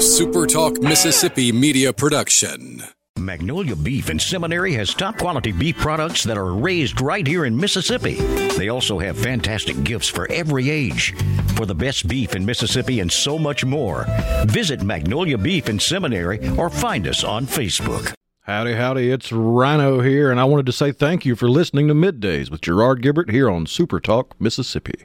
A Super Talk Mississippi media production. Magnolia Beef and Seminary has top quality beef products that are raised right here in Mississippi. They also have fantastic gifts for every age. For the best beef in Mississippi and so much more, visit Magnolia Beef and Seminary or find us on Facebook. Howdy, howdy, it's Rhino here, and I wanted to say thank you for listening to Middays with Gerard Gibert here on Super Talk, Mississippi.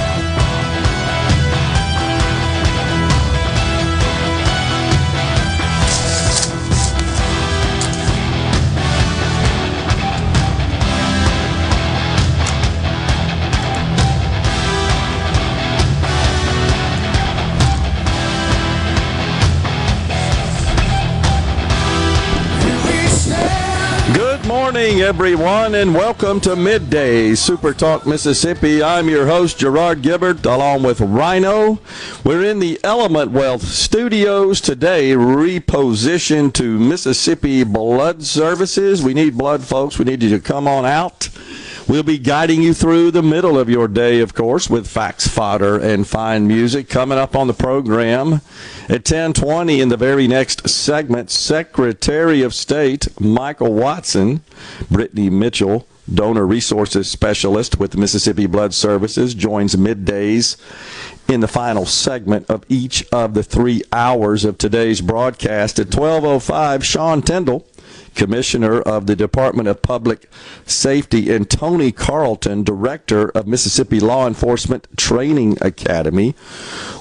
Morning, everyone, and welcome to Midday Super Talk Mississippi. I'm your host, Gerard Gibert, along with Rhino. We're in the Element Wealth studios today, repositioned to Mississippi Blood Services. We need blood, folks. We need you to come on out. We'll be guiding you through the middle of your day, of course, with facts, fodder, and fine music. Coming up on the program at 10:20 in the very next segment, Secretary of State Michael Watson, Brittany Mitchell, donor resources specialist with Mississippi Blood Services, joins middays in the final segment of each of the three hours of today's broadcast. At 12:05, Sean Tindell Commissioner of the Department of Public Safety, and Tony Carleton, Director of Mississippi Law Enforcement Training Academy,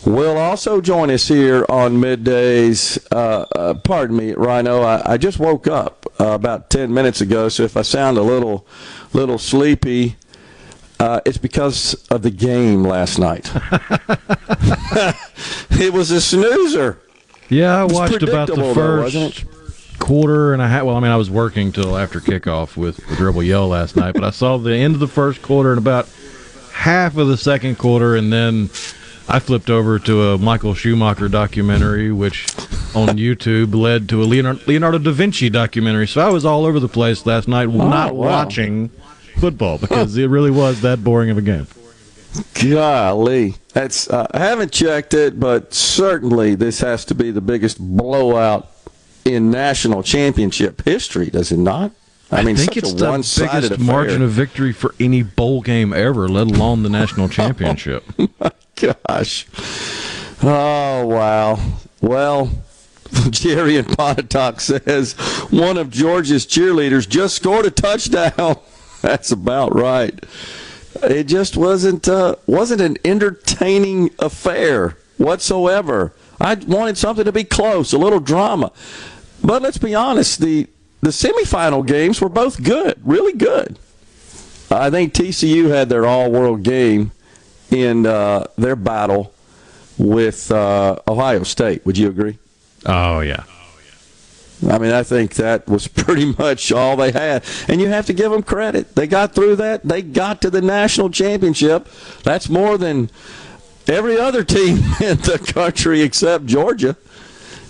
will also join us here on middays. Uh, uh, pardon me, Rhino. I, I just woke up uh, about 10 minutes ago, so if I sound a little, little sleepy, uh, it's because of the game last night. it was a snoozer. Yeah, I watched about the first quarter and a half. Well, I mean, I was working till after kickoff with, the Rebel Yell last night, but I saw the end of the first quarter and about half of the second quarter, and then I flipped over to a Michael Schumacher documentary, which on YouTube led to a Leonardo, Leonardo da Vinci documentary. So I was all over the place last night, oh, not wow. watching football because it really was that boring of a game. Golly, that's uh, I haven't checked it, but certainly this has to be the biggest blowout in national championship history, does it not? I, mean, think it's the biggest affair. margin of victory for any bowl game ever, let alone the national championship. My gosh. Oh, wow. Well, Jerry and Pontotoc says one of Georgia's cheerleaders just scored a touchdown. That's about right. It just wasn't uh, wasn't an entertaining affair whatsoever. I wanted something to be close, a little drama. But let's be honest, the the semifinal games were both good, really good. I think TCU had their all-world game in uh, their battle with uh, Ohio State. Would you agree? Oh yeah. I mean, I think that was pretty much all they had. And you have to give them credit. They got through that. They got to the national championship. That's more than every other team in the country except Georgia.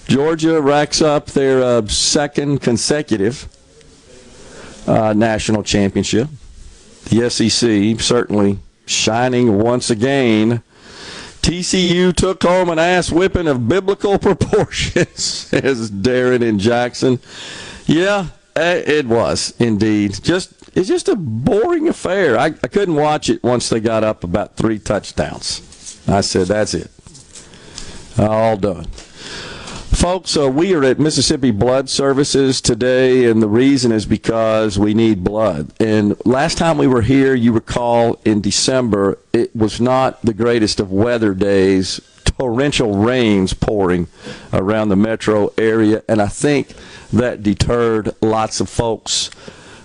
Georgia racks up their uh, second consecutive uh, national championship. The SEC certainly shining once again. TCU took home an ass whipping of biblical proportions, says Darren in Jackson. Yeah, eh, it was indeed. Just it's just a boring affair. I, I couldn't watch it once they got up about three touchdowns. I said, that's it. All done. Folks, uh, we are at Mississippi Blood Services today, and the reason is because we need blood. And last time we were here, you recall in December, it was not the greatest of weather days, torrential rains pouring around the metro area, and I think that deterred lots of folks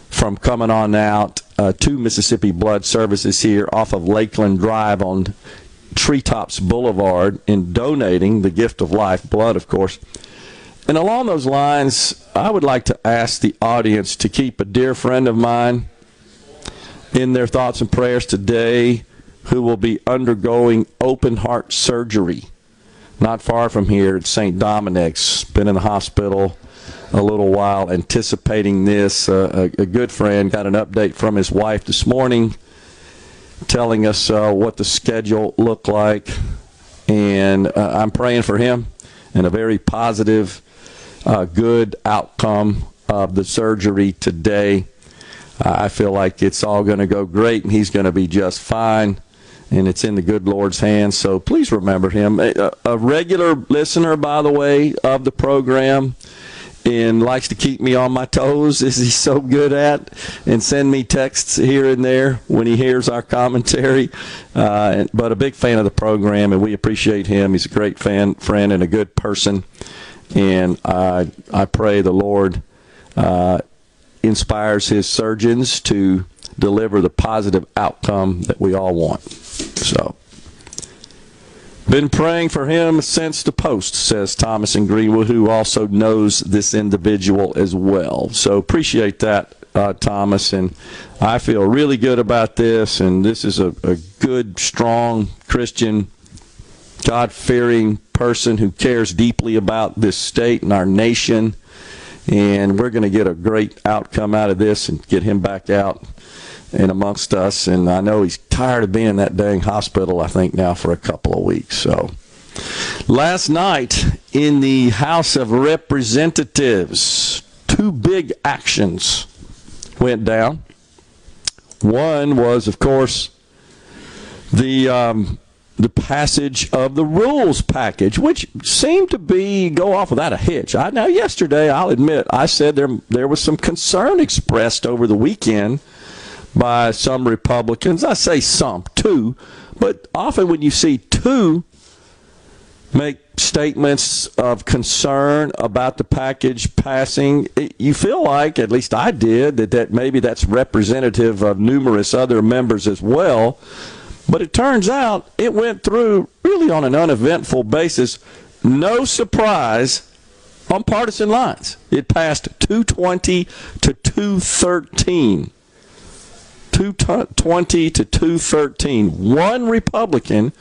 from coming on out uh, to Mississippi Blood Services here off of Lakeland Drive on Treetops Boulevard in donating the gift of life, blood, of course. And along those lines, I would like to ask the audience to keep a dear friend of mine in their thoughts and prayers today. who will be undergoing open heart surgery not far from here at St. Dominic's. Been in the hospital a little while anticipating this. Uh, a, a, good friend got an update from his wife this morning telling us uh, what the schedule looked like. And uh, I'm praying for him and a very positive, uh, good outcome of the surgery today. I feel like it's all going to go great and he's going to be just fine and it's in the good Lord's hands. So please remember him. A, a, regular listener, by the way, of the program and likes to keep me on my toes as he's so good at and send me texts here and there when he hears our commentary. Uh, but a big fan of the program and we appreciate him. He's a great fan friend and a good person. And i i pray the lord uh, inspires his surgeons to deliver the positive outcome that we all want. So been praying for him since the post, says Thomas in Greenwood, who also knows this individual as well. So appreciate that, uh, Thomas. And I feel really good about this. And this is a, a good, strong Christian, God fearing person who cares deeply about this state and our nation. And we're going to get a great outcome out of this and get him back out and amongst us. And I know he's tired of being in that dang hospital, I think, now for a couple of weeks. So last night in the House of Representatives, two big actions went down. One was, of course, the um, the passage of the rules package, which seemed to be go off without a hitch. I now yesterday, I'll admit, I said there there was some concern expressed over the weekend by some Republicans. I say some, two, but often when you see two make statements of concern about the package passing, you feel like, at least I did, that, that maybe that's representative of numerous other members as well. But it turns out it went through really on an uneventful basis. No surprise on partisan lines. It passed 220 to 213. 220 to 213. One Republican,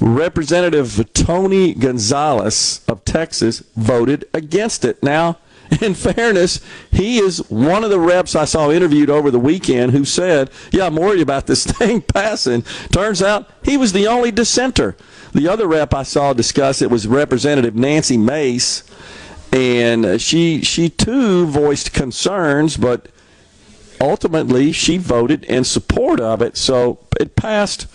Representative Tony Gonzalez of Texas, voted against it. Now, in fairness, he is one of the reps I saw interviewed over the weekend who said, Yeah, I'm worried about this thing passing. Turns out he was the only dissenter. The other rep I saw discuss it was Representative Nancy Mace, and she she too voiced concerns, but ultimately she voted in support of it. So it passed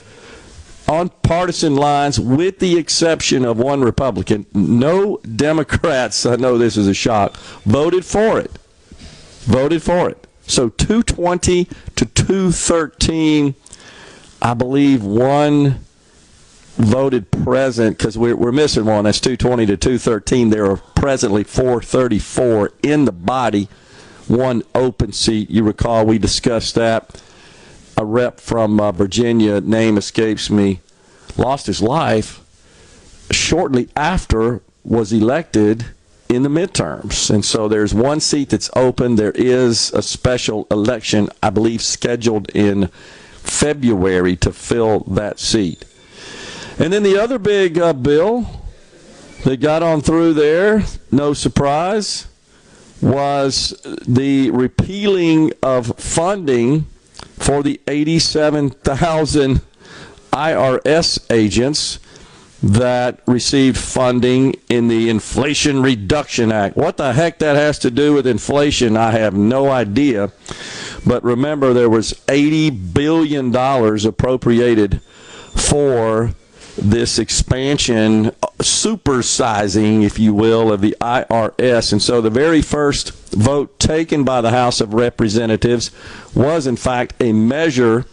on partisan lines with the exception of one Republican. No Democrats, I know this is a shock, voted for it. Voted for it. So 220 to 213, I believe one voted present because we're, we're missing one. That's 220 to 213. There are presently 434 in the body one open seat. You recall we discussed that. A rep from uh, Virginia, name escapes me, lost his life shortly after was elected in the midterms. And so there's one seat that's open. There is a special election, I believe, scheduled in February to fill that seat. And then the other big uh, bill that got on through there, no surprise, was the repealing of funding for the 87,000 IRS agents that received funding in the Inflation Reduction Act. What the heck that has to do with inflation, I have no idea. But remember, there was $80 billion appropriated for this expansion, supersizing, if you will, of the IRS. And so the very first vote taken by the House of Representatives was, in fact, a measure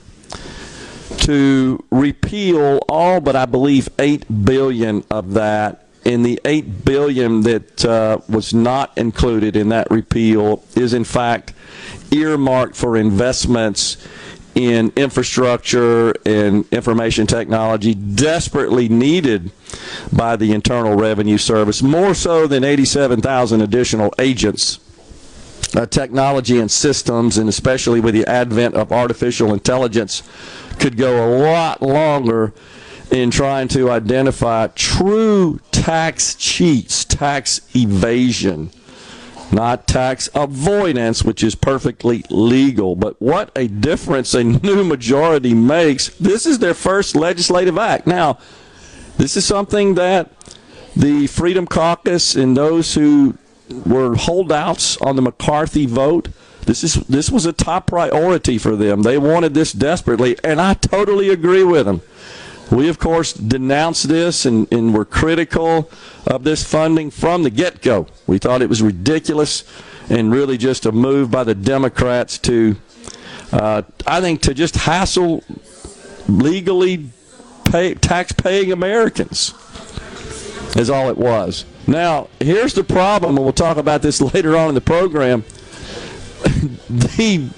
to repeal all but I believe 8 billion of that and the 8 billion that uh, was not included in that repeal is in fact earmarked for investments in infrastructure and information technology desperately needed by the Internal Revenue Service, more so than 87,000 additional agents uh, technology and systems, and especially with the advent of artificial intelligence, could go a lot longer in trying to identify true tax cheats, tax evasion, not tax avoidance, which is perfectly legal. But what a difference a new majority makes. This is their first legislative act. Now, this is something that the Freedom Caucus and those who were holdouts on the McCarthy vote. This is this was a top priority for them. They wanted this desperately, and I totally agree with them. We, of course, denounced this and, and were critical of this funding from the get go. We thought it was ridiculous and really just a move by the Democrats to, uh, I think, to just hassle legally pay, tax paying Americans, is all it was. Now, here's the problem, and we'll talk about this later on in the program. the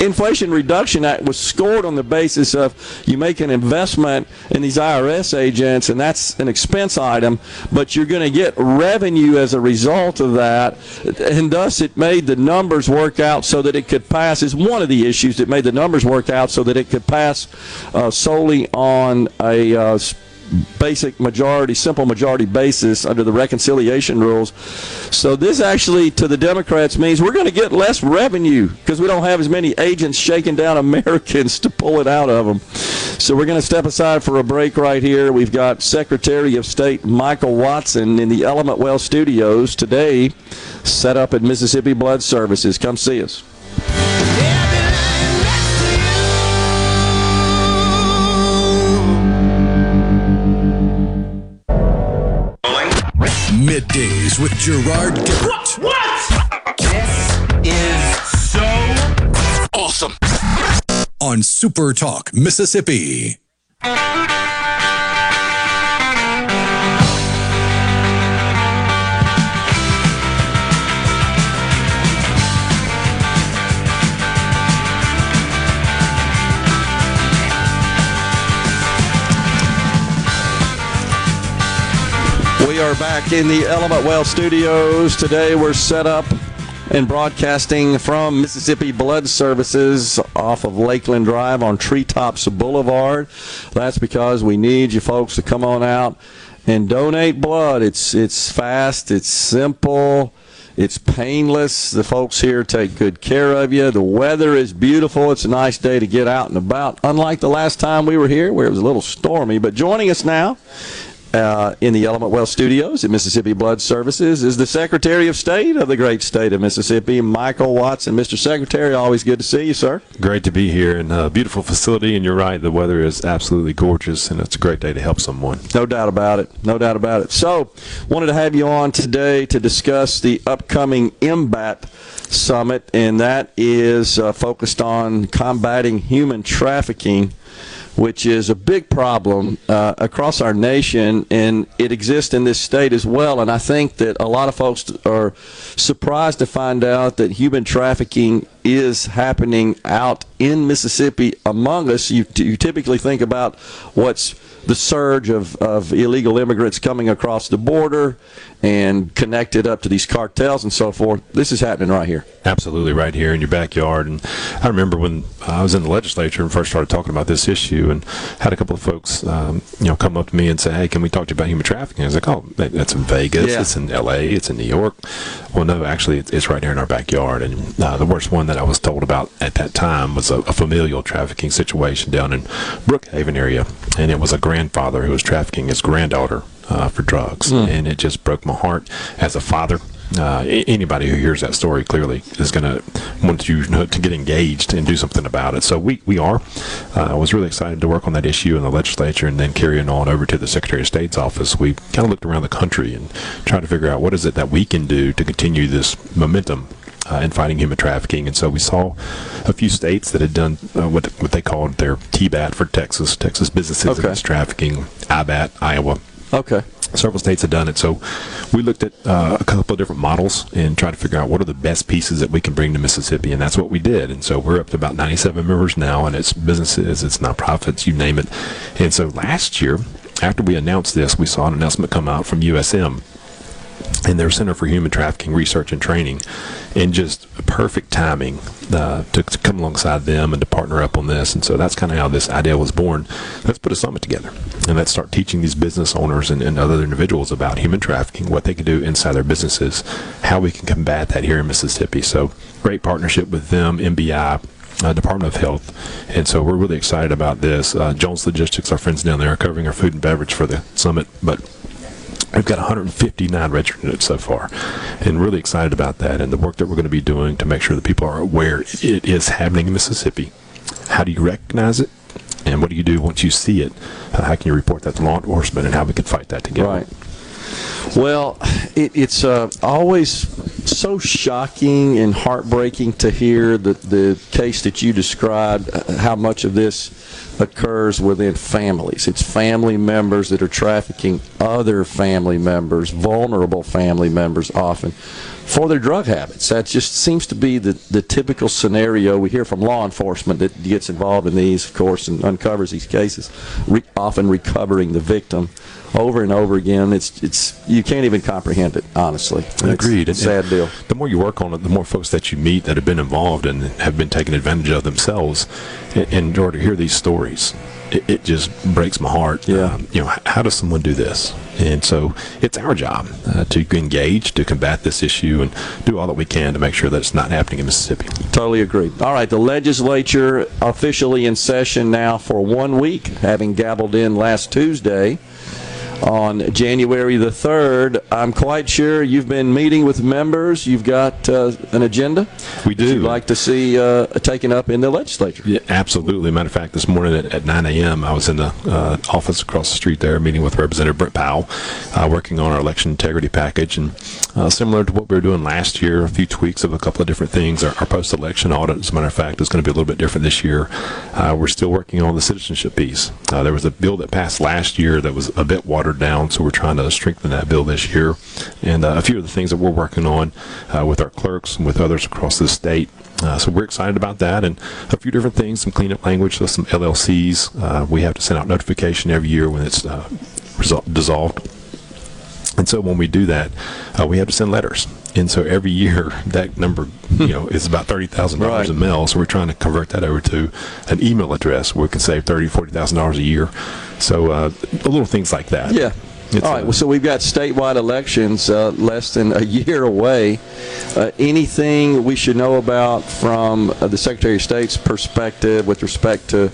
Inflation Reduction Act was scored on the basis of you make an investment in these IRS agents, and that's an expense item, but you're going to get revenue as a result of that, and thus it made the numbers work out so that it could pass. Is one of the issues that made the numbers work out so that it could pass uh, solely on a uh, basic majority, simple majority basis under the reconciliation rules. So this actually, to the Democrats, means we're going to get less revenue because we don't have as many agents shaking down Americans to pull it out of them. So we're going to step aside for a break right here. We've got Secretary of State Michael Watson in the Element Well studios today, set up at Mississippi Blood Services. Come see us. Middays with Gerard Gibert. What? what? This is so awesome. On Super Talk, Mississippi. Are back in the Element Well studios. Today we're set up and broadcasting from Mississippi Blood Services off of Lakeland Drive on Treetops Boulevard. That's because we need you folks to come on out and donate blood. It's it's fast, it's simple. It's painless. The folks here take good care of you. The weather is beautiful. It's a nice day to get out and about. Unlike the last time we were here, where it was a little stormy. But joining us now uh, in the Element Well studios at Mississippi Blood Services is the Secretary of State of the great state of Mississippi, Michael Watson. Mr. Secretary, always good to see you, sir. Great to be here in a beautiful facility, and you're right, the weather is absolutely gorgeous, and it's a great day to help someone. No doubt about it. No doubt about it. So, wanted to have you on today to discuss the upcoming MBAT summit, and that is uh, focused on combating human trafficking which is a big problem uh, across our nation, and it exists in this state as well. And I think that a lot of folks are surprised to find out that human trafficking is happening out in Mississippi among us. You, you typically think about what's the surge of, of illegal immigrants coming across the border and connected up to these cartels and so forth. This is happening right here. Absolutely, right here in your backyard. And I remember when I was in the legislature and first started talking about this issue, and had a couple of folks, um, you know, come up to me and say, "Hey, can we talk to you about human trafficking?" I was like, "Oh, that's in Vegas. Yeah. It's in L.A. It's in New York." Well, no, actually, it's right here in our backyard. And uh, the worst one that I was told about at that time was a, a familial trafficking situation down in Brookhaven area, and it was a grandfather who was trafficking his granddaughter uh, for drugs, mm. and it just broke my heart as a father. Uh, anybody who hears that story clearly is going to want you to get engaged and do something about it. So we, we are. Uh, I was really excited to work on that issue in the legislature and then carrying on over to the Secretary of State's office. We kind of looked around the country and tried to figure out what is it that we can do to continue this momentum uh, in fighting human trafficking. And so we saw a few states that had done uh, what what they called their TBAT for Texas, Texas Businesses okay. Against Trafficking, IBAT, Iowa, Okay. Several states have done it. So we looked at uh, a couple of different models and tried to figure out what are the best pieces that we can bring to Mississippi. And that's what we did. And so we're up to about 97 members now, and it's businesses, it's nonprofits, you name it. And so last year, after we announced this, we saw an announcement come out from USM and their Center for Human Trafficking Research and Training, and just perfect timing uh, to, to, come alongside them and to partner up on this. And so that's kind of how this idea was born. Let's put a summit together and let's start teaching these business owners and, and other individuals about human trafficking, what they can do inside their businesses, how we can combat that here in Mississippi. So great partnership with them, MBI. Uh, Department of Health, and so we're really excited about this. Uh, Jones Logistics, our friends down there, are covering our food and beverage for the summit, but We've got 159 registered so far, and really excited about that and the work that we're going to be doing to make sure that people are aware it is happening in Mississippi. How do you recognize it? And what do you do once you see it? Uh, how can you report that to law enforcement and how we can fight that together? Right. Well, it, it's uh, always so shocking and heartbreaking to hear the, the case that you described, uh, how much of this occurs within families. It's family members that are trafficking other family members, vulnerable family members often, for their drug habits. That just seems to be the, the typical scenario we hear from law enforcement that gets involved in these, of course, and uncovers these cases, re- often recovering the victim over and over again. It's it's you can't even comprehend it, honestly. Agreed. It's a sad deal. The more you work on it, the more folks that you meet that have been involved and have been taken advantage of themselves, and, and or to hear these stories, it, it just breaks my heart. Yeah. Um, you know, how does someone do this? And so it's our job uh, to engage, to combat this issue, and do all that we can to make sure that it's not happening in Mississippi. Totally agree. All right, the legislature officially in session now for one week, having gabbled in last Tuesday on January the 3rd. I'm quite sure you've been meeting with members. You've got uh, an agenda. We do. You'd like to see uh, taken up in the legislature. Yeah, absolutely. Matter of fact, this morning at, at 9 a.m., I was in the uh, office across the street there meeting with Representative Brent Powell, uh, working on our election integrity package. And uh, similar to what we were doing last year, a few tweaks of a couple of different things. Our, our post election audit, as a matter of fact, is going to be a little bit different this year. Uh, we're still working on the citizenship piece. there was a bill that passed last year that was a bit watered watered down, so we're trying to strengthen that bill this year. And uh, a few of the things that we're working on uh, with our clerks and with others across the state. Uh, so we're excited about that, and a few different things, some cleanup language, so some LLCs. Uh, we have to send out notification every year when it's uh, resol- dissolved. And so when we do that, uh, we have to send letters. And so every year that number, you know, is about thirty thousand dollars in mail. So we're trying to convert that over to an email address where we can save thirty, forty thousand dollars a year. So uh, little things like that. Yeah. It's All right. Well, so we've got statewide elections uh, less than a year away. Uh, anything we should know about from uh, the Secretary of State's perspective with respect to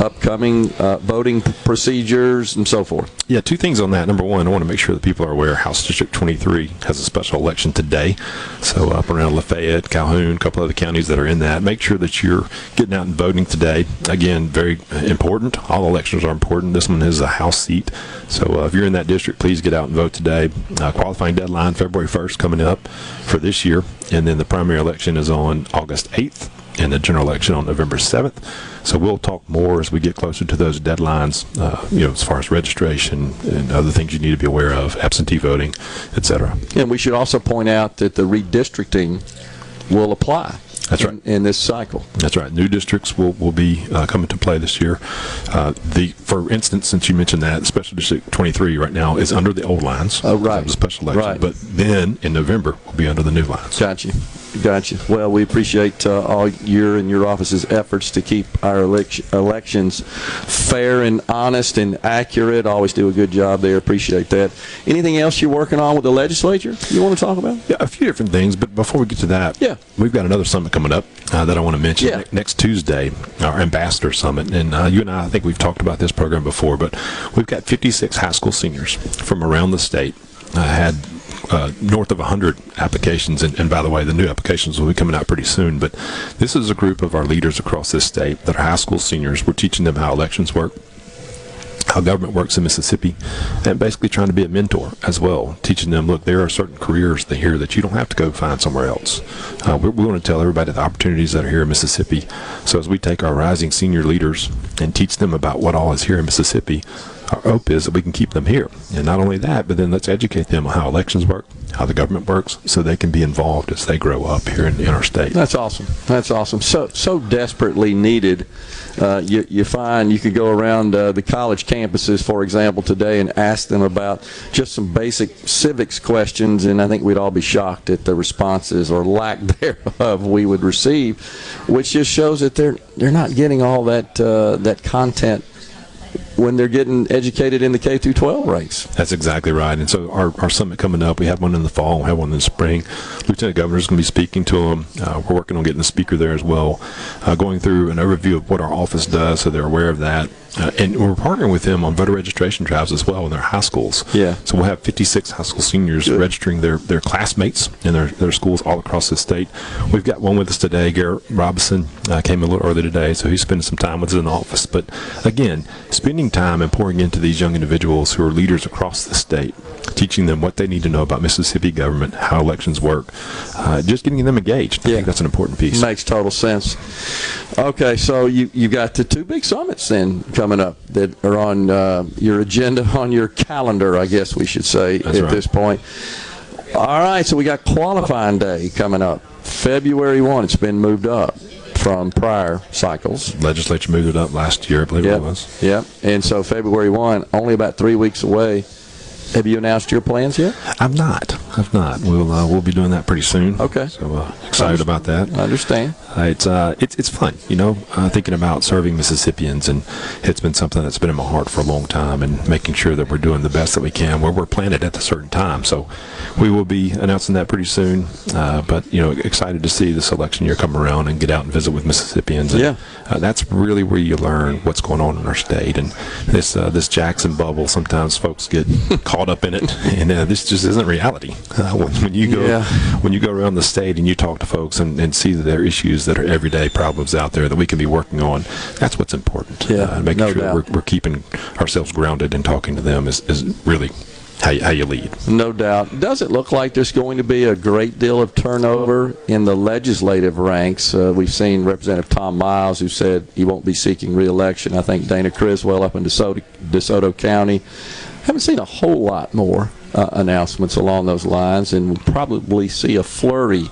upcoming uh, voting procedures and so forth? Yeah, two things on that. Number one, I want to make sure that people are aware House District 23 has a special election today. So up around Lafayette, Calhoun, a couple other counties that are in that. Make sure that you're getting out and voting today. Again, very important. All elections are important. This one is a House seat. So uh, if you're in that district, please get out and vote today. Uh, qualifying deadline February 1st coming up for this year. And then the primary election is on August 8th and the general election on November 7th. So we'll talk more as we get closer to those deadlines, uh, you know, as far as registration and other things you need to be aware of, absentee voting, et cetera. And we should also point out that the redistricting will apply. That's right. In this cycle. That's right. New districts will, will be uh, coming to play this year. Uh, the for instance, since you mentioned that, Special District 23 right now is under the old lines. Oh, right. Special election. Right. But then in November will be under the new lines. Gotcha. Gotcha. Well, we appreciate uh, all your and your office's efforts to keep our election, elections fair and honest and accurate. Always do a good job there. Appreciate that. Anything else you're working on with the legislature you want to talk about? Yeah, a few different things. But before we get to that, yeah, we've got another summit coming up uh, that I want to mention yeah. ne- next Tuesday, our Ambassador Summit. And uh, you and I, I think we've talked about this program before, but we've got 56 high school seniors from around the state. I had uh, north of 100 applications. And, and, by the way, the new applications will be coming out pretty soon. But this is a group of our leaders across this state that are high school seniors. We're teaching them how elections work. How government works in Mississippi, and basically trying to be a mentor as well, teaching them, look, there are certain careers here that you don't have to go find somewhere else. Uh, we, we want to tell everybody the opportunities that are here in Mississippi. So as we take our rising senior leaders and teach them about what all is here in Mississippi, our hope is that we can keep them here. And not only that, but then let's educate them on how elections work, how the government works, so they can be involved as they grow up here in, in our state. That's awesome. That's awesome. So so desperately needed. Uh, you, you find you could go around uh, the college campuses, for example, today and ask them about just some basic civics questions, and I think we'd all be shocked at the responses or lack thereof we would receive, which just shows that they're they're not getting all that uh, that content when they're getting educated in the K through 12 ranks. That's exactly right. And so our, our summit coming up, we have one in the fall, we have one in the spring. Lieutenant Governor is going to be speaking to them. Uh, we're working on getting the speaker there as well, uh, going through an overview of what our office does so they're aware of that. Uh, and we're partnering with them on voter registration drives as well in their high schools. Yeah. So we'll have 56 high school seniors Good. registering their, their classmates in their, their schools all across the state. We've got one with us today. Garrett Robinson uh, came a little early today, so he's spending some time with us in the office. But again, spending time and pouring into these young individuals who are leaders across the state, teaching them what they need to know about Mississippi government, how elections work, uh, just getting them engaged. I yeah. think that's an important piece. Makes total sense. Okay, so you you got the two big summits then coming up that are on uh, your agenda, on your calendar, I guess we should say That's at right. this point. All right, so we got qualifying day coming up, February 1. It's been moved up from prior cycles. Legislature moved it up last year, I believe yep. it was. Yep. And so February 1, only about three weeks away. Have you announced your plans yet? I'm not. I've not. We'll uh, we'll be doing that pretty soon. Okay. So uh, excited about that. I understand. Uh, it's uh it's it's fun, you know, uh, thinking about serving Mississippians, and it's been something that's been in my heart for a long time, and making sure that we're doing the best that we can where we're planted at a certain time. So we will be announcing that pretty soon. Uh, but you know, excited to see this election year come around and get out and visit with Mississippians. And, yeah. Uh, that's really where you learn what's going on in our state, and this uh, this Jackson bubble. Sometimes folks get caught up in it, and uh, this just isn't reality. When, when, you go yeah. when you go around the state and you talk to folks and, and see their issues that are everyday problems out there that we can be working on, that's what's important. Yeah, uh, making no sure we're, we're keeping ourselves grounded and talking to them is, is really how you, how you lead. No doubt. Does it look like there's going to be a great deal of turnover in the legislative ranks? Uh, we've seen Representative Tom Miles, who said he won't be seeking reelection. I think Dana Criswell up in DeSoto, DeSoto County. Haven't seen a whole lot more uh, announcements along those lines, and we'll probably see a flurry,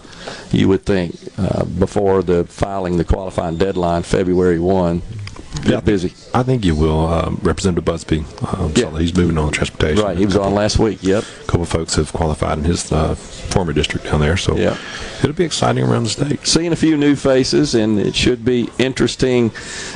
you would think, uh, before the filing the qualifying deadline, February 1. Yeah, busy. I think you will. Um, Representative Busby, um, Yeah. so he's moving on transportation. Right, he was on last week. Yep. A couple of folks have qualified in his uh, former district down there, so Yeah. it'll be exciting around the state. seeing a few new faces, and it should be interesting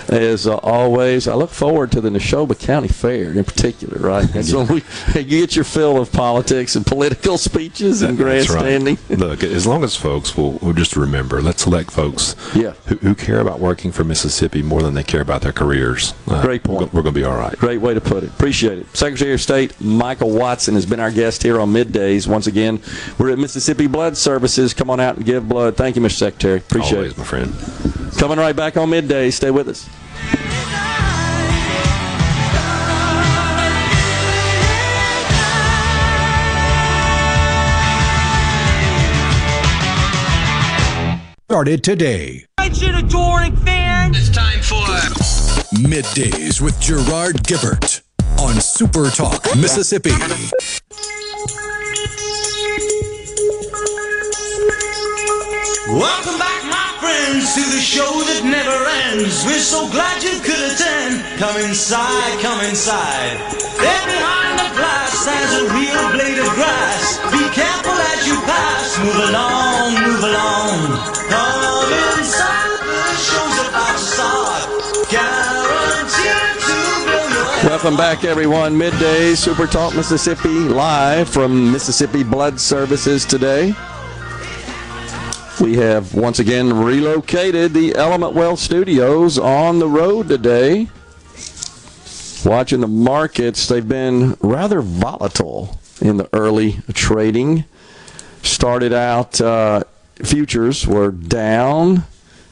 as uh, always. I look forward to the Neshoba County Fair in particular, right? That's when we you get your fill of politics and political speeches and That's right. grandstanding. Look, as long as folks will, will just remember, let's elect folks Yeah. who, who care about working for Mississippi more than they care about their careers. Uh, Great We're, point. we're going to be all right. Great way to put it. Appreciate it. Secretary of State Michael Watson has been our guest here on middays. Once again, we're at Mississippi Blood Services. Come on out and give blood. Thank you, Mr. Secretary. Appreciate Always, it. my friend. Coming right back on middays. Stay with us. Started today. Adoring fans! It's time for Middays with Gerard Gibert on Super Talk, Mississippi. Welcome back, my friends, to the show that never ends. We're so glad you could attend. Come inside, come inside. There behind the glass stands a real blade of grass. Be careful as you pass. Move along, move along. Come Welcome back, everyone. Midday Super Talk Mississippi, live from Mississippi Blood Services today. We have once again relocated the Element Well Studios on the road today. Watching the markets, they've been rather volatile in the early trading. Started out, uh, futures were down,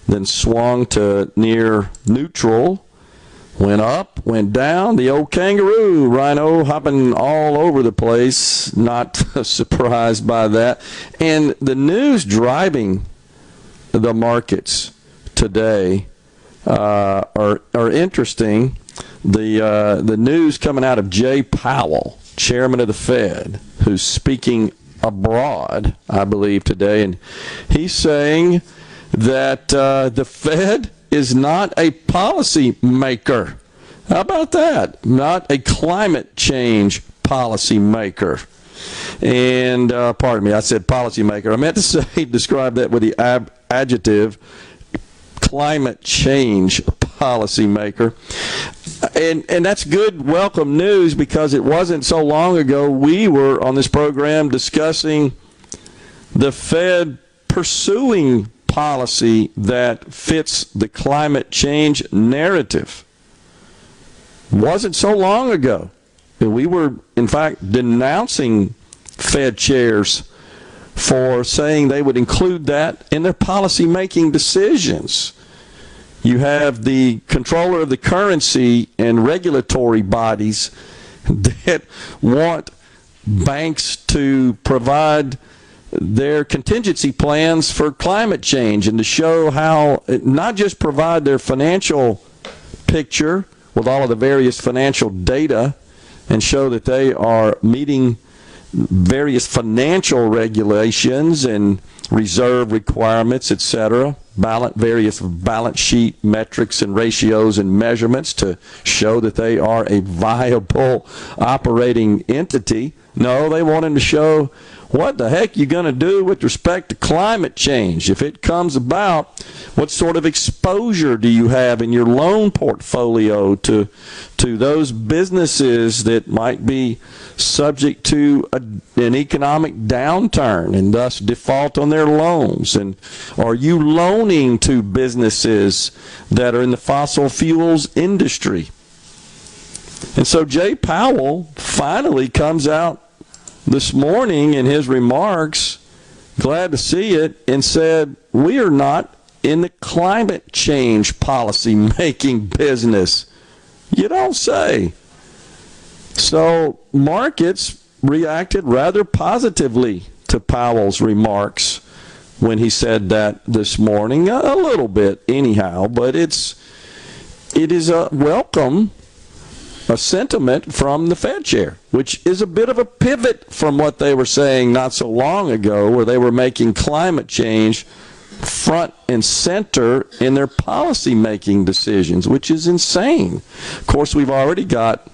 then swung to near neutral went up, went down. The old kangaroo, Rhino, hopping all over the place. Not surprised by that. And the news driving the markets today uh, are are interesting. the uh, the news coming out of Jay Powell, chairman of the Fed, who's speaking abroad, I believe today, and he's saying that uh, the Fed is not a policy maker. How about that? Not a climate change policy maker. And uh, pardon me, I said policymaker. I meant to say describe that with the ab- adjective climate change policymaker. And and that's good welcome news because it wasn't so long ago we were on this program discussing the Fed pursuing policy that fits the climate change narrative. Wasn't so long ago. That we were, in fact, denouncing Fed chairs for saying they would include that in their policy making decisions. You have the controller of the currency and regulatory bodies that want banks to provide their contingency plans for climate change and to show how not just provide their financial picture with all of the various financial data and show that they are meeting various financial regulations and reserve requirements, etc. Balance various balance sheet metrics and ratios and measurements to show that they are a viable operating entity. No, they want them to show what the heck are you going to do with respect to climate change? If it comes about what sort of exposure do you have in your loan portfolio to to those businesses that might be subject to a, an economic downturn and thus default on their loans? And are you loaning to businesses that are in the fossil fuels industry? And so Jay Powell finally comes out this morning in his remarks, glad to see it, and said, We are not in the climate change policy making business. You don't say. So markets reacted rather positively to Powell's remarks when he said that this morning, a little bit anyhow, but it's it is a welcome a sentiment from the Fed chair, which is a bit of a pivot from what they were saying not so long ago, where they were making climate change front and center in their policy making decisions, which is insane. Of course, we've already got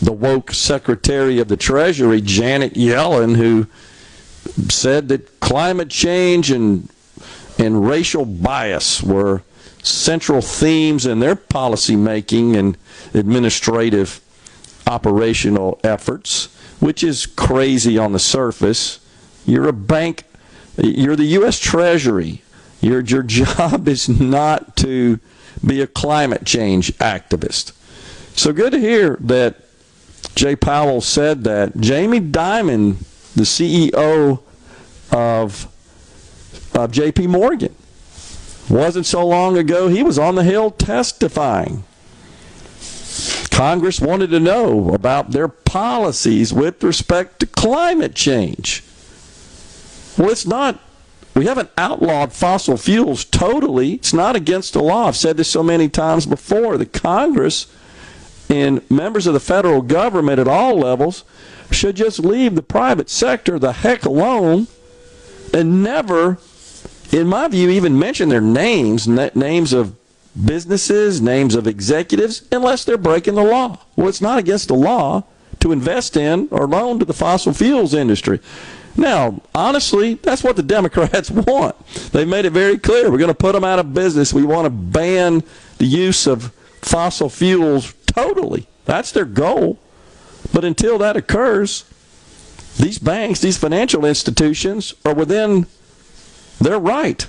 the woke Secretary of the Treasury, Janet Yellen, who said that climate change and and racial bias were central themes in their policy making and administrative operational efforts, which is crazy on the surface. You're a bank, you're the U.S. Treasury. Your, your job is not to be a climate change activist. So good to hear that Jay Powell said that. Jamie Dimon, the CEO of, of JP Morgan, wasn't so long ago, he was on the Hill testifying. Congress wanted to know about their policies with respect to climate change. Well, it's not, we haven't outlawed fossil fuels totally. It's not against the law. I've said this so many times before. The Congress and members of the federal government at all levels should just leave the private sector the heck alone and never in my view, even mention their names, names of businesses, names of executives, unless they're breaking the law. Well, it's not against the law to invest in or loan to the fossil fuels industry. Now, honestly, that's what the Democrats want. They've made it very clear. We're going to put them out of business. We want to ban the use of fossil fuels totally. That's their goal. But until that occurs, these banks, these financial institutions are within they're right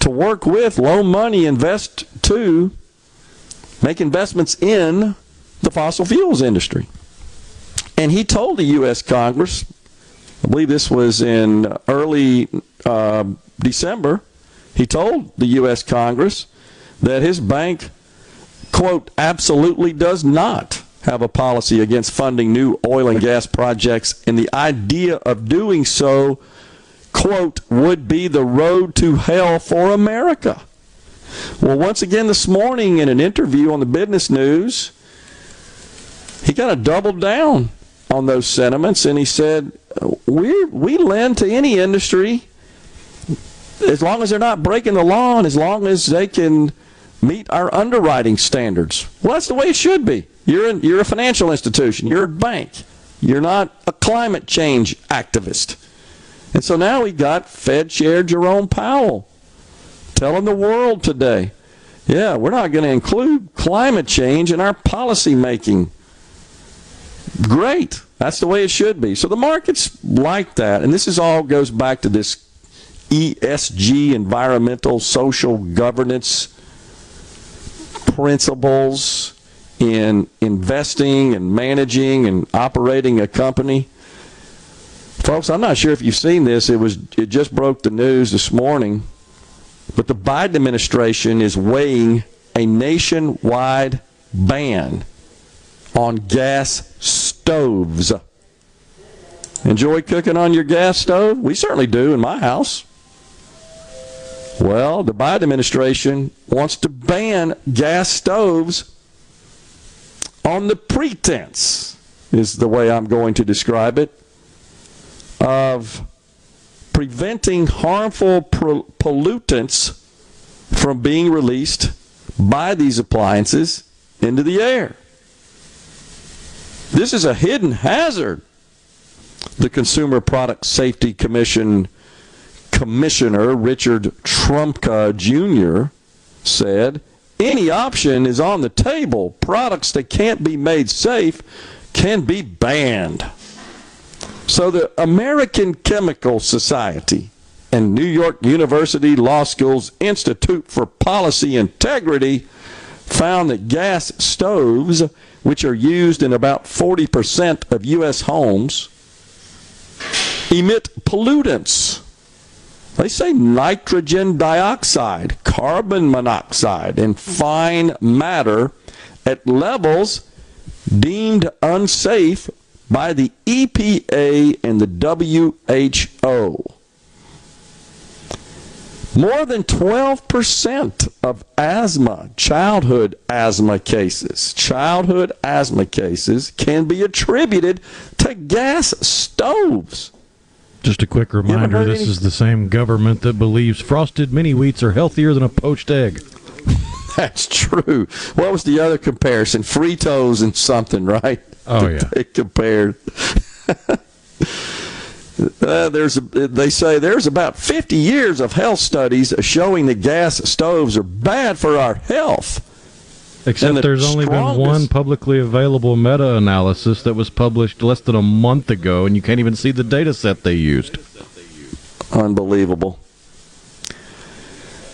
to work with, loan money, invest to, make investments in the fossil fuels industry. And he told the U.S. Congress, I believe this was in early uh, December, he told the U.S. Congress that his bank, quote, absolutely does not have a policy against funding new oil and gas projects, and the idea of doing so quote, would be the road to hell for America. Well, once again this morning in an interview on the Business News, he kind of doubled down on those sentiments and he said, uh, we we lend to any industry as long as they're not breaking the law and as long as they can meet our underwriting standards. Well, that's the way it should be. You're, in, you're a financial institution, you're a bank, you're not a climate change activist. And so now we got Fed Chair Jerome Powell telling the world today, yeah, we're not going to include climate change in our policy making. Great. That's the way it should be. So the market's like that. And this is all goes back to this ESG, environmental, social governance principles in investing and managing and operating a company. Folks, I'm not sure if you've seen this. It was it just broke the news this morning, but the Biden administration is weighing a nationwide ban on gas stoves. Enjoy cooking on your gas stove? We certainly do in my house. Well, the Biden administration wants to ban gas stoves on the pretense, is the way I'm going to describe it, of preventing harmful pollutants from being released by these appliances into the air. This is a hidden hazard. The Consumer Product Safety Commission Commissioner Richard Trumka Jr. said any option is on the table. Products that can't be made safe can be banned. So the American Chemical Society and New York University Law School's Institute for Policy Integrity found that gas stoves, which are used in about 40% of U.S. homes, emit pollutants they say nitrogen dioxide, carbon monoxide, and fine matter at levels deemed unsafe by the EPA and the WHO. More than 12% of asthma, childhood asthma cases, childhood asthma cases can be attributed to gas stoves. Just a quick reminder this any? is the same government that believes frosted mini wheats are healthier than a poached egg. That's true. What was the other comparison? Fritos and something, right? Oh, yeah. Compared. Uh, there's a, they say there's about 50 years of health studies showing that gas stoves are bad for our health. Except the there's only been one publicly available meta analysis that was published less than a month ago, and you can't even see the data set they used. Unbelievable.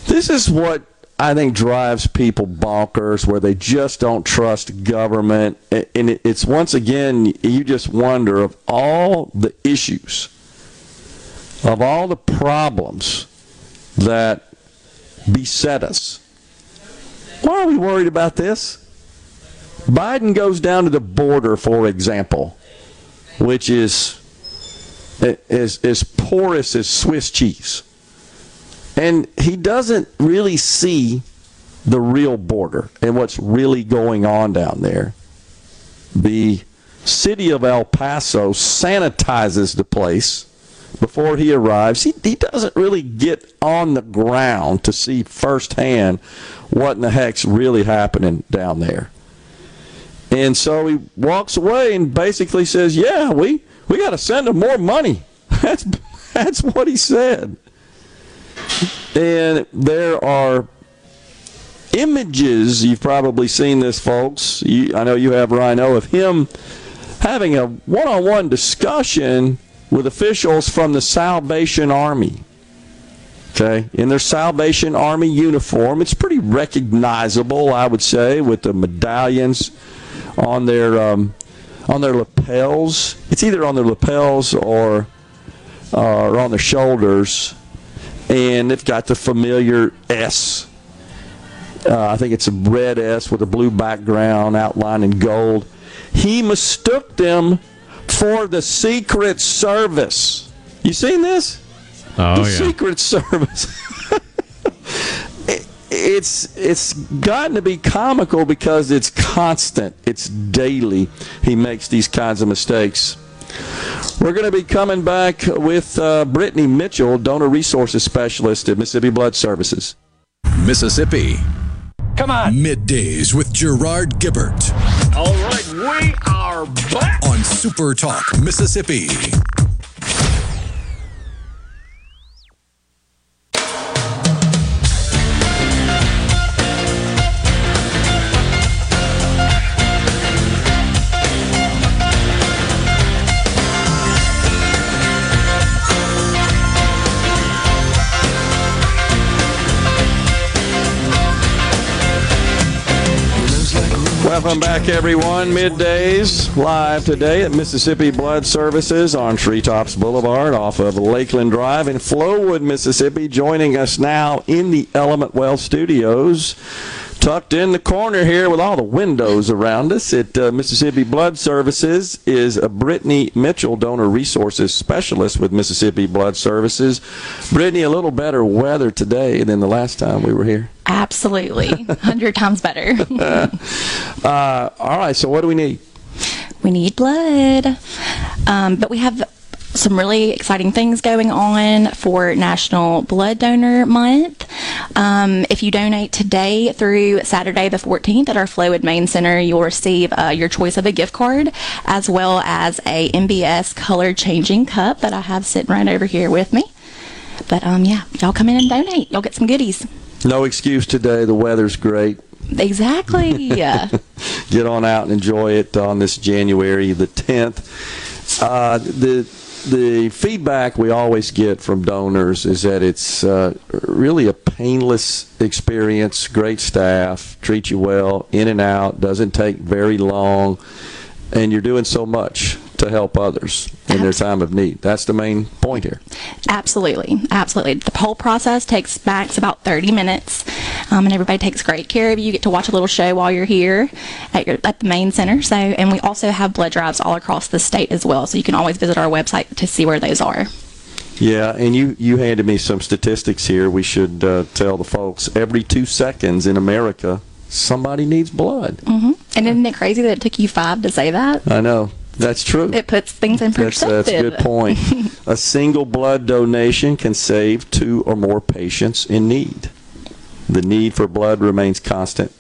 This is what I think drives people bonkers, where they just don't trust government. And it's once again, you just wonder of all the issues, of all the problems that beset us why are we worried about this? Biden goes down to the border, for example, which is as, as porous as Swiss cheese. And he doesn't really see the real border and what's really going on down there. The city of El Paso sanitizes the place before he arrives. He, he doesn't really get on the ground to see firsthand what in the heck's really happening down there. And so he walks away and basically says, "Yeah, we we got to send him more money." That's that's what he said. And there are images you've probably seen this, folks. You, I know you have, Rhino, of him having a one-on-one discussion with officials from the Salvation Army. Okay, in their Salvation Army uniform, it's pretty recognizable, I would say, with the medallions on their um, on their lapels. It's either on their lapels or uh, or on their shoulders, and they've got the familiar S. Uh, I think it's a red S with a blue background outlined in gold. He mistook them for the Secret Service. You seen this? Oh, the yeah. Secret Service. it's it's gotten to be comical because it's constant. It's daily. He makes these kinds of mistakes. We're going to be coming back with uh, Brittany Mitchell, donor resources specialist at Mississippi Blood Services. Mississippi. Come on. Middays with Gerard Gibert All right, we are back. on Super Talk Mississippi. Welcome back, everyone. Middays live today at Mississippi Blood Services on Treetops Boulevard off of Lakeland Drive in Flowood, Mississippi. Joining us now in the Element Well Studios, tucked in the corner here with all the windows around us at uh, Mississippi Blood Services is uh, Brittany Mitchell, donor resources specialist with Mississippi Blood Services. Brittany, a little better weather today than the last time we were here. Absolutely. 100 times better. Uh, all right, so what do we need? we need blood. Um, but we have some really exciting things going on for National Blood Donor Month. Um, if you donate today through Saturday the 14th at our Flowood Main Center, you'll receive uh, your choice of a gift card as well as a MBS color changing cup that I have sitting right over here with me. But um, yeah, y'all come in and donate. Y'all get some goodies. No excuse today. The weather's great. Exactly. Get on out and enjoy it on this January the 10th. Uh, the the feedback we always get from donors is that it's uh, really a painless experience. Great staff, treat you well, in and out, doesn't take very long, and you're doing so much to help others in their time of need. That's the main point here. Absolutely, absolutely. The whole process takes max about 30 minutes, um, and everybody takes great care of you. You get to watch a little show while you're here at, your, at the main center. So, and we also have blood drives all across the state as well. So you can always visit our website to see where those are. Yeah, and you, you handed me some statistics here. We should uh, tell the folks every two seconds in America, somebody needs blood. Mm-hmm. And isn't it crazy that it took you five to say that? I know. That's true. It puts things in perspective. that's a good point. a single blood donation can save two or more patients in need. The need for blood remains constant.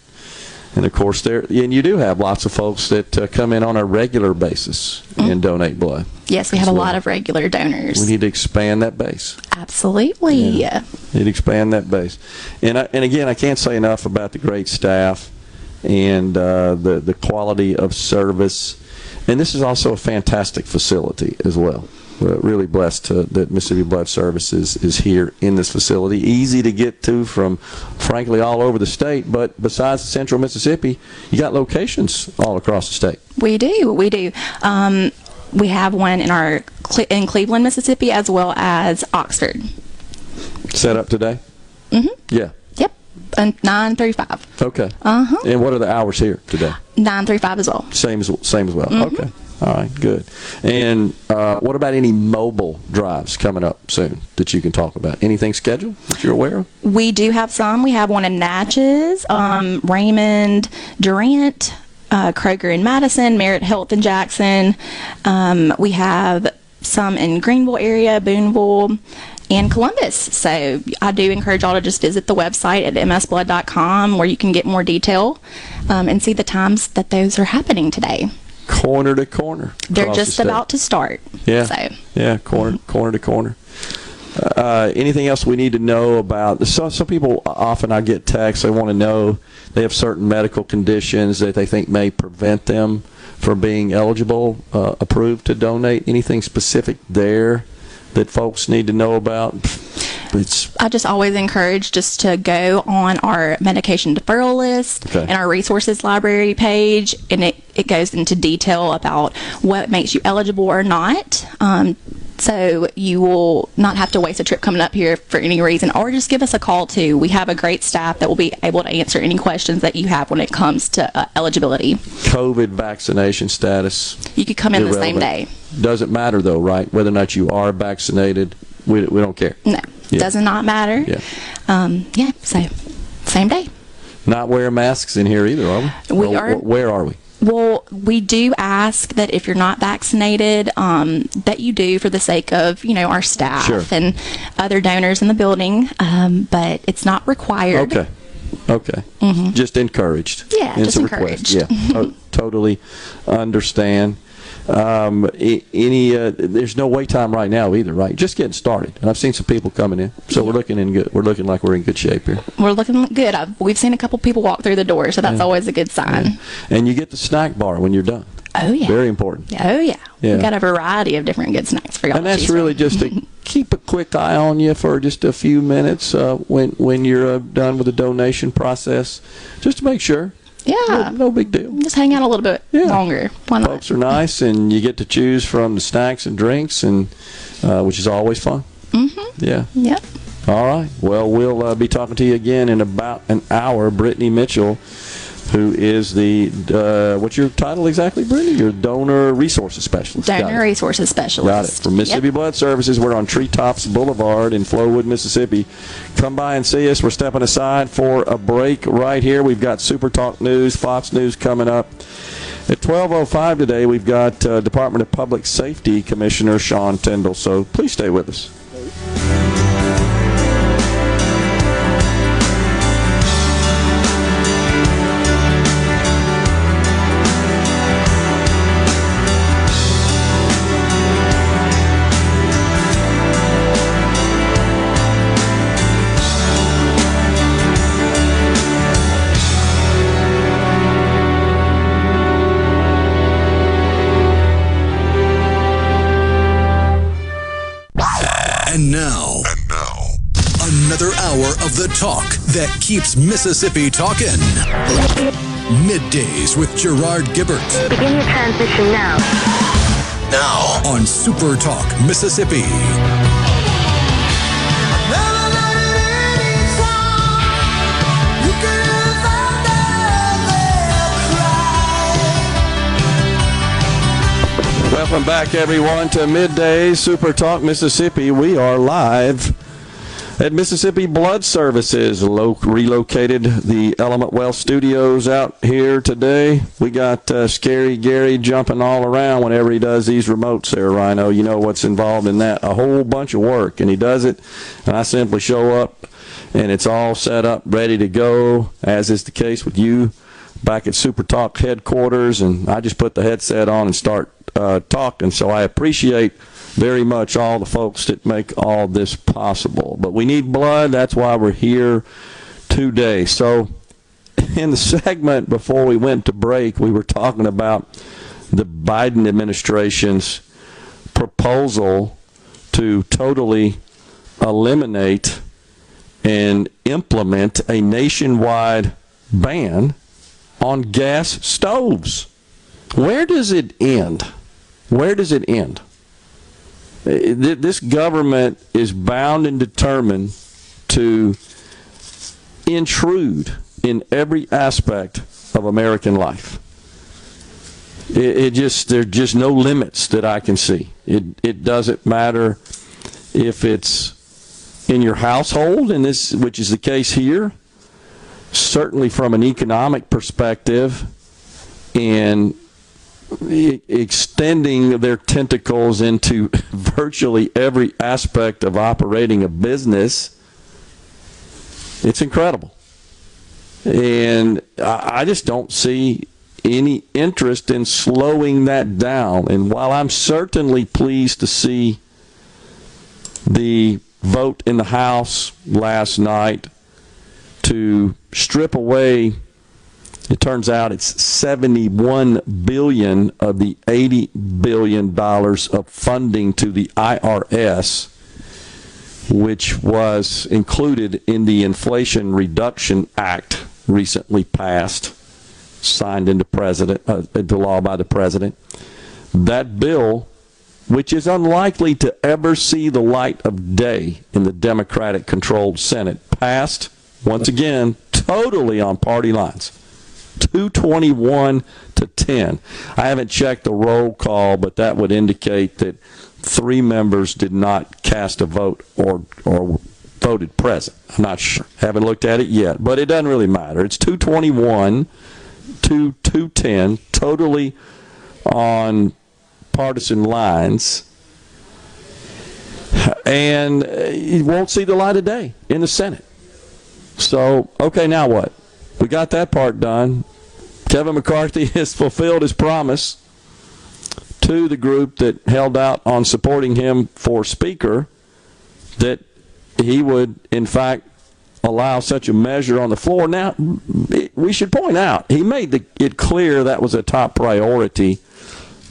And of course, there and you do have lots of folks that uh, come in on a regular basis and donate blood. yes, we have a lot of regular donors. We need to expand that base. Absolutely. Yeah. Need to expand that base. And I, and again, I can't say enough about the great staff and uh, the the quality of service. And this is also a fantastic facility as well. We're really blessed to, that Mississippi Blood Services is here in this facility. Easy to get to from, frankly, all over the state. But besides central Mississippi, you got locations all across the state. We do. We do. Um, we have one in our in Cleveland, Mississippi, as well as Oxford. Set up today? Mhm. Yeah. And nine. Okay. Uh huh. And what are the hours here today? Nine thirty five five as well. Same as same as well. Mm-hmm. Okay. All right. Good. And uh, what about any mobile drives coming up soon that you can talk about? Anything scheduled that you're aware of? We do have some. We have one in Natchez, um, Raymond, Durant, uh, Kroger in Madison, Merit Health in Jackson. Um, we have some in Greenville area, Booneville, and Columbus. So I do encourage y'all to just visit the website at msblood.com where you can get more detail um, and see the times that those are happening today. Corner to corner. They're across the just about to start. Yeah. So Yeah. Corner corner to corner. Uh, anything else we need to know about? So, some people often I get texts. They want to know they have certain medical conditions that they think may prevent them from being eligible, uh, approved to donate. Anything specific there that folks need to know about? It's I just always encourage just to go on our medication deferral list Okay. and our resources library page, and it, it goes into detail about what makes you eligible or not. Um, so you will not have to waste a trip coming up here for any reason, or just give us a call too. We have a great staff that will be able to answer any questions that you have when it comes to uh, eligibility. COVID vaccination status. You could come in the same day. Doesn't matter though, right? Whether or not you are vaccinated, we, we don't care. No, Yeah. does not matter. Yeah. Um, yeah. So Same day. Not wearing masks in here either, are we? We Or are. Where are we? Well, we do ask that if you're not vaccinated, um, that you do for the sake of you know our staff Sure. and other donors in the building. Um, but it's not required. Okay. Okay. Just encouraged. Mm-hmm. Yeah, It's just a request. Yeah. encouraged. totally understand. Um, any? Uh, there's no wait time right now either, right? Just getting started, and I've seen some people coming in, so we're looking in good. We're looking like we're in good shape here. We're looking good. I've, we've seen a couple people walk through the door, so that's always a good sign. And you get the snack bar when you're done. Oh yeah. Very important. Oh yeah. Yeah. We've got a variety of different good snacks for y'all. And that's really from. just to keep a quick eye on you for just a few minutes uh, when when you're uh, done with the donation process, just to make sure. Yeah. No, no big deal. Just hang out a little bit Yeah. longer. Why not? Folks are nice, and you get to choose from the snacks and drinks, and uh, which is always fun. Mm-hmm. Yeah. Yep. All right. Well, we'll uh, be talking to you again in about an hour. Brittany Mitchell, who is the uh, what's your title exactly, Brittany? Your donor resources specialist. Donor resources specialist. Got it. From Mississippi Yep. Blood Services, we're on Treetops Boulevard in Flowood, Mississippi. Come by and see us. We're stepping aside for a break right here. We've got Super Talk News, Fox News coming up. At 12.05 today, we've got uh, Department of Public Safety Commissioner Sean Tindell. So please stay with us. Of the talk that keeps Mississippi talking. Middays with Gerard Gibert Begin your transition now. now on Super Talk Mississippi. Welcome back, everyone, to Midday Super Talk Mississippi. We are live at Mississippi Blood Services, lo- relocated the Element Well Studios out here today. We got uh, Scary Gary jumping all around whenever he does these remotes there, Rhino. You know what's involved in that. A whole bunch of work, and he does it, and I simply show up, and it's all set up, ready to go, as is the case with you back at Super Talk headquarters, and I just put the headset on and start uh, talking. So I appreciate very much all the folks that make all this possible. But we need blood. That's why we're here today. So in the segment before we went to break, we were talking about the Biden administration's proposal to totally eliminate and implement a nationwide ban on gas stoves. Where does it end? Where does it end? Th- This government is bound and determined to intrude in every aspect of American life. It, it just there's just no limits that I can see. It it doesn't matter if it's in your household, and this which is the case here. Certainly, from an economic perspective, and extending their tentacles into virtually every aspect of operating a business, it's incredible. And I just don't see any interest in slowing that down. And while I'm certainly pleased to see the vote in the House last night to strip away it turns out it's 71 billion of the 80 billion dollars of funding to the IRS which was included in the Inflation Reduction Act recently passed signed into president uh, into law by the president. That bill which is unlikely to ever see the light of day in the Democratic controlled Senate passed once again totally on party lines 221 to 10. I haven't checked the roll call, but that would indicate that three members did not cast a vote or or voted present. I'm not sure. Haven't looked at it yet, but it doesn't really matter. It's 221 to 210, totally on partisan lines. And uh, it won't see the light of day in the Senate. So, okay, now what? We got that part done. Kevin McCarthy has fulfilled his promise to the group that held out on supporting him for Speaker that he would, in fact, allow such a measure on the floor. Now, we should point out, he made it clear that was a top priority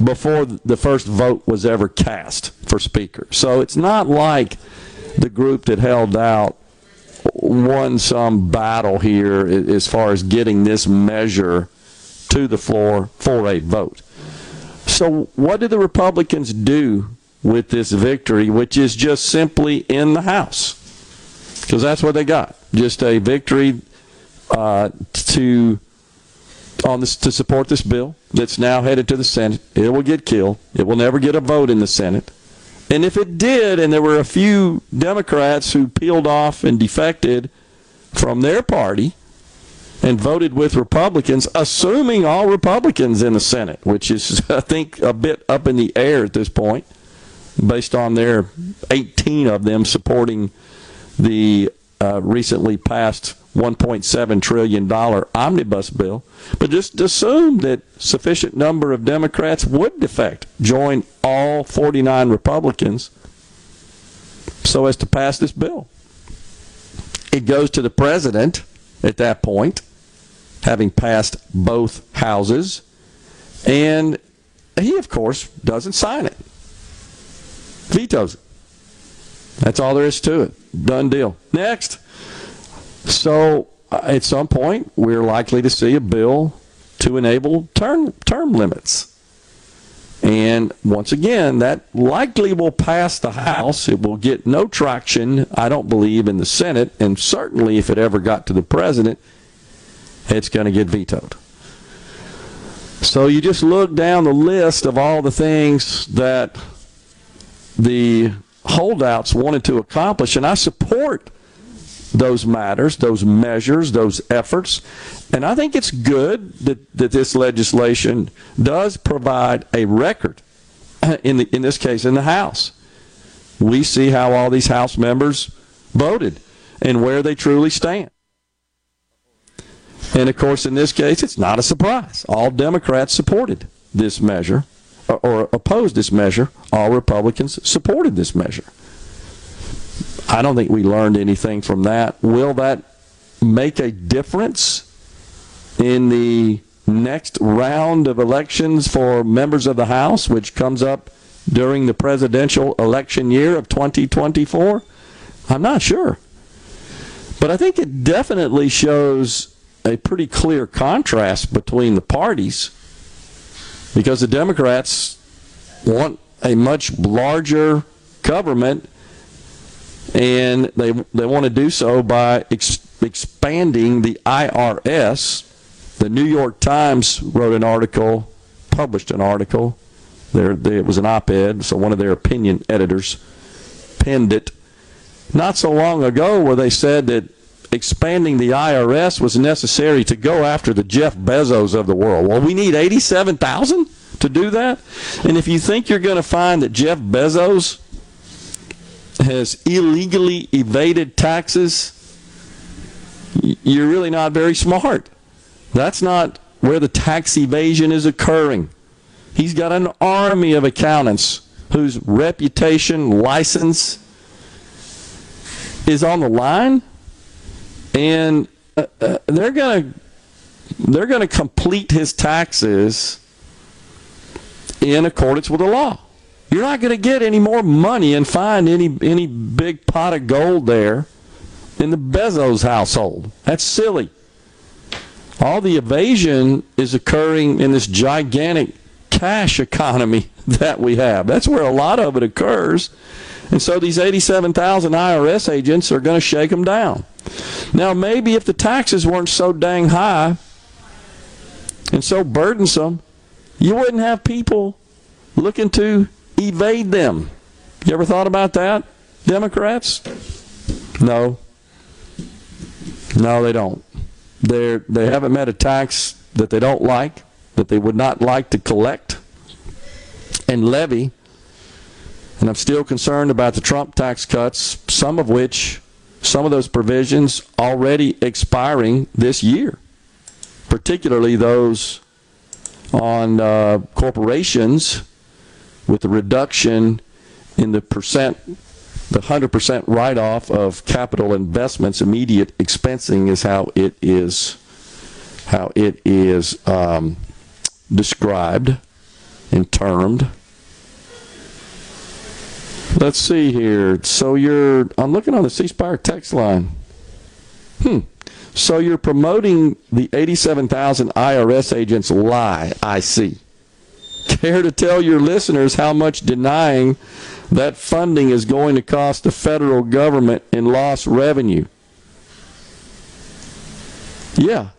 before the first vote was ever cast for Speaker. So it's not like the group that held out won some battle here as far as getting this measure to the floor for a vote. So, what did the Republicans do with this victory, which is just simply in the House? Because that's what they got just a victory uh, to on this to support this bill that's now headed to the Senate. It will get killed. It will never get a vote in the Senate. And if it did, and there were a few Democrats who peeled off and defected from their party and voted with Republicans, assuming all Republicans in the Senate, which is, I think, a bit up in the air at this point, based on their 18 of them supporting the uh, recently passed $1.7 trillion omnibus bill. But just assume that sufficient number of Democrats would defect, join all 49 Republicans so as to pass this bill. It goes to the president at that point, having passed both houses, and he, of course, doesn't sign it, vetoes it. That's all there is to it. Done deal. Next. So uh, at some point, we're likely to see a bill to enable term term limits. And once again, that likely will pass the House. It will get no traction, I don't believe, in the Senate. And certainly, if it ever got to the president, it's going to get vetoed. So you just look down the list of all the things that the holdouts wanted to accomplish, and I support those matters, those measures, those efforts. And I think it's good that, that this legislation does provide a record, in, the, in this case, in the House. We see how all these House members voted and where they truly stand. And of course, in this case, it's not a surprise. All Democrats supported this measure or opposed this measure. All Republicans supported this measure. I don't think we learned anything from that. Will that make a difference in the next round of elections for members of the House, which comes up during the presidential election year of 2024? I'm not sure. But I think it definitely shows a pretty clear contrast between the parties because the Democrats want a much larger government and they they want to do so by ex- expanding the IRS. The New York Times wrote an article, published an article. There, it was an op-ed, so one of their opinion editors penned it not so long ago, where they said that expanding the IRS was necessary to go after the Jeff Bezos of the world. Well, we need 87,000 to do that. And if you think you're going to find that Jeff Bezos has illegally evaded taxes, you're really not very smart. That's not where the tax evasion is occurring. He's got an army of accountants whose reputation, license is on the line, and uh, uh, they're going to they're to complete his taxes in accordance with the law. You're not going to get any more money and find any any big pot of gold there in the Bezos household. That's silly. All the evasion is occurring in this gigantic cash economy that we have. That's where a lot of it occurs. And so these 87,000 IRS agents are going to shake them down. Now, maybe if the taxes weren't so dang high and so burdensome, you wouldn't have people looking to evade them. You ever thought about that, Democrats? No. No, they don't. They're, they haven't met a tax that they don't like, that they would not like to collect and levy. And I'm still concerned about the Trump tax cuts, some of which, some of those provisions already expiring this year, particularly those on uh, corporations with the reduction in the percent, the 100% write off of capital investments, immediate expensing is how it is, how it is um, described and termed. Let's see here. So you're, I'm looking on the C Spire text line. Hmm. So you're promoting the 87,000 IRS agents lie, I see. Care to tell your listeners how much denying that funding is going to cost the federal government in lost revenue? Yeah.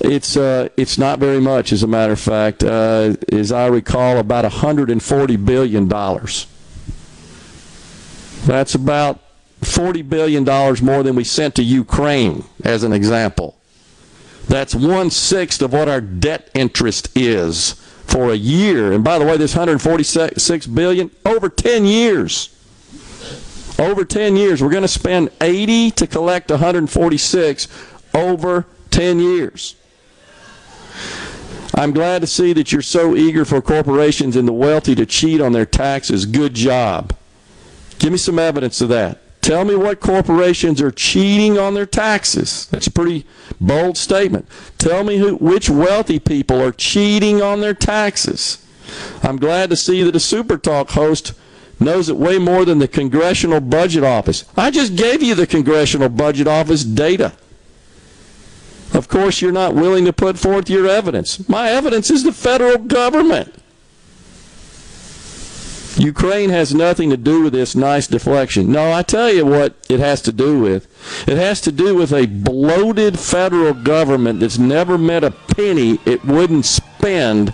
It's uh, it's not very much, as a matter of fact. Uh, as I recall, about 140 billion dollars. That's about $40 billion more than we sent to Ukraine, as an example. That's one sixth of what our debt interest is for a year. And by the way, this 146 billion over 10 years. Over 10 years, we're going to spend 80 to collect 146 over 10 years. I'm glad to see that you're so eager for corporations and the wealthy to cheat on their taxes. Good job. Give me some evidence of that. Tell me what corporations are cheating on their taxes. That's a pretty bold statement. Tell me who, which wealthy people are cheating on their taxes. I'm glad to see that a Super Talk host knows it way more than the Congressional Budget Office. I just gave you the Congressional Budget Office data. Of course, you're not willing to put forth your evidence. My evidence is the federal government. Ukraine has nothing to do with this nice deflection. No, I tell you what it has to do with. It has to do with a bloated federal government that's never met a penny it wouldn't spend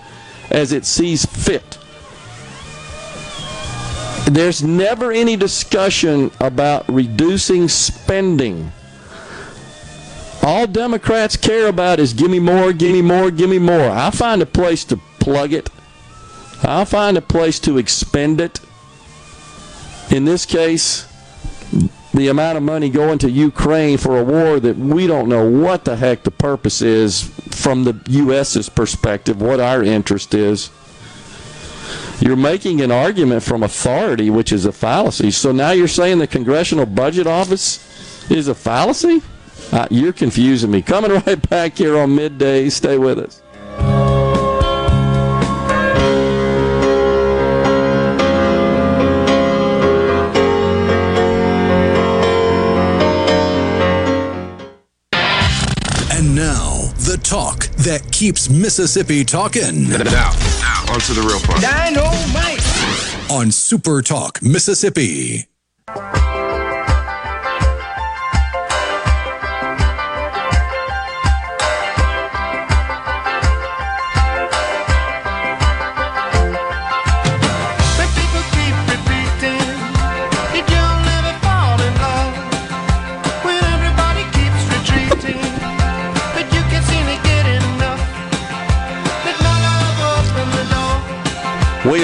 as it sees fit. There's never any discussion about reducing spending. All Democrats care about is give me more, give me more, give me more. I'll find a place to plug it. I'll find a place to expend it. In this case, the amount of money going to Ukraine for a war that we don't know what the heck the purpose is from the U.S.'s perspective, what our interest is. You're making an argument from authority, which is a fallacy. So now you're saying the Congressional Budget Office is a fallacy? Uh, you're confusing me. Coming right back here on midday. Stay with us. Talk that keeps Mississippi talking. Now, now, on to the real part. Dynamite! On Super Talk, Mississippi.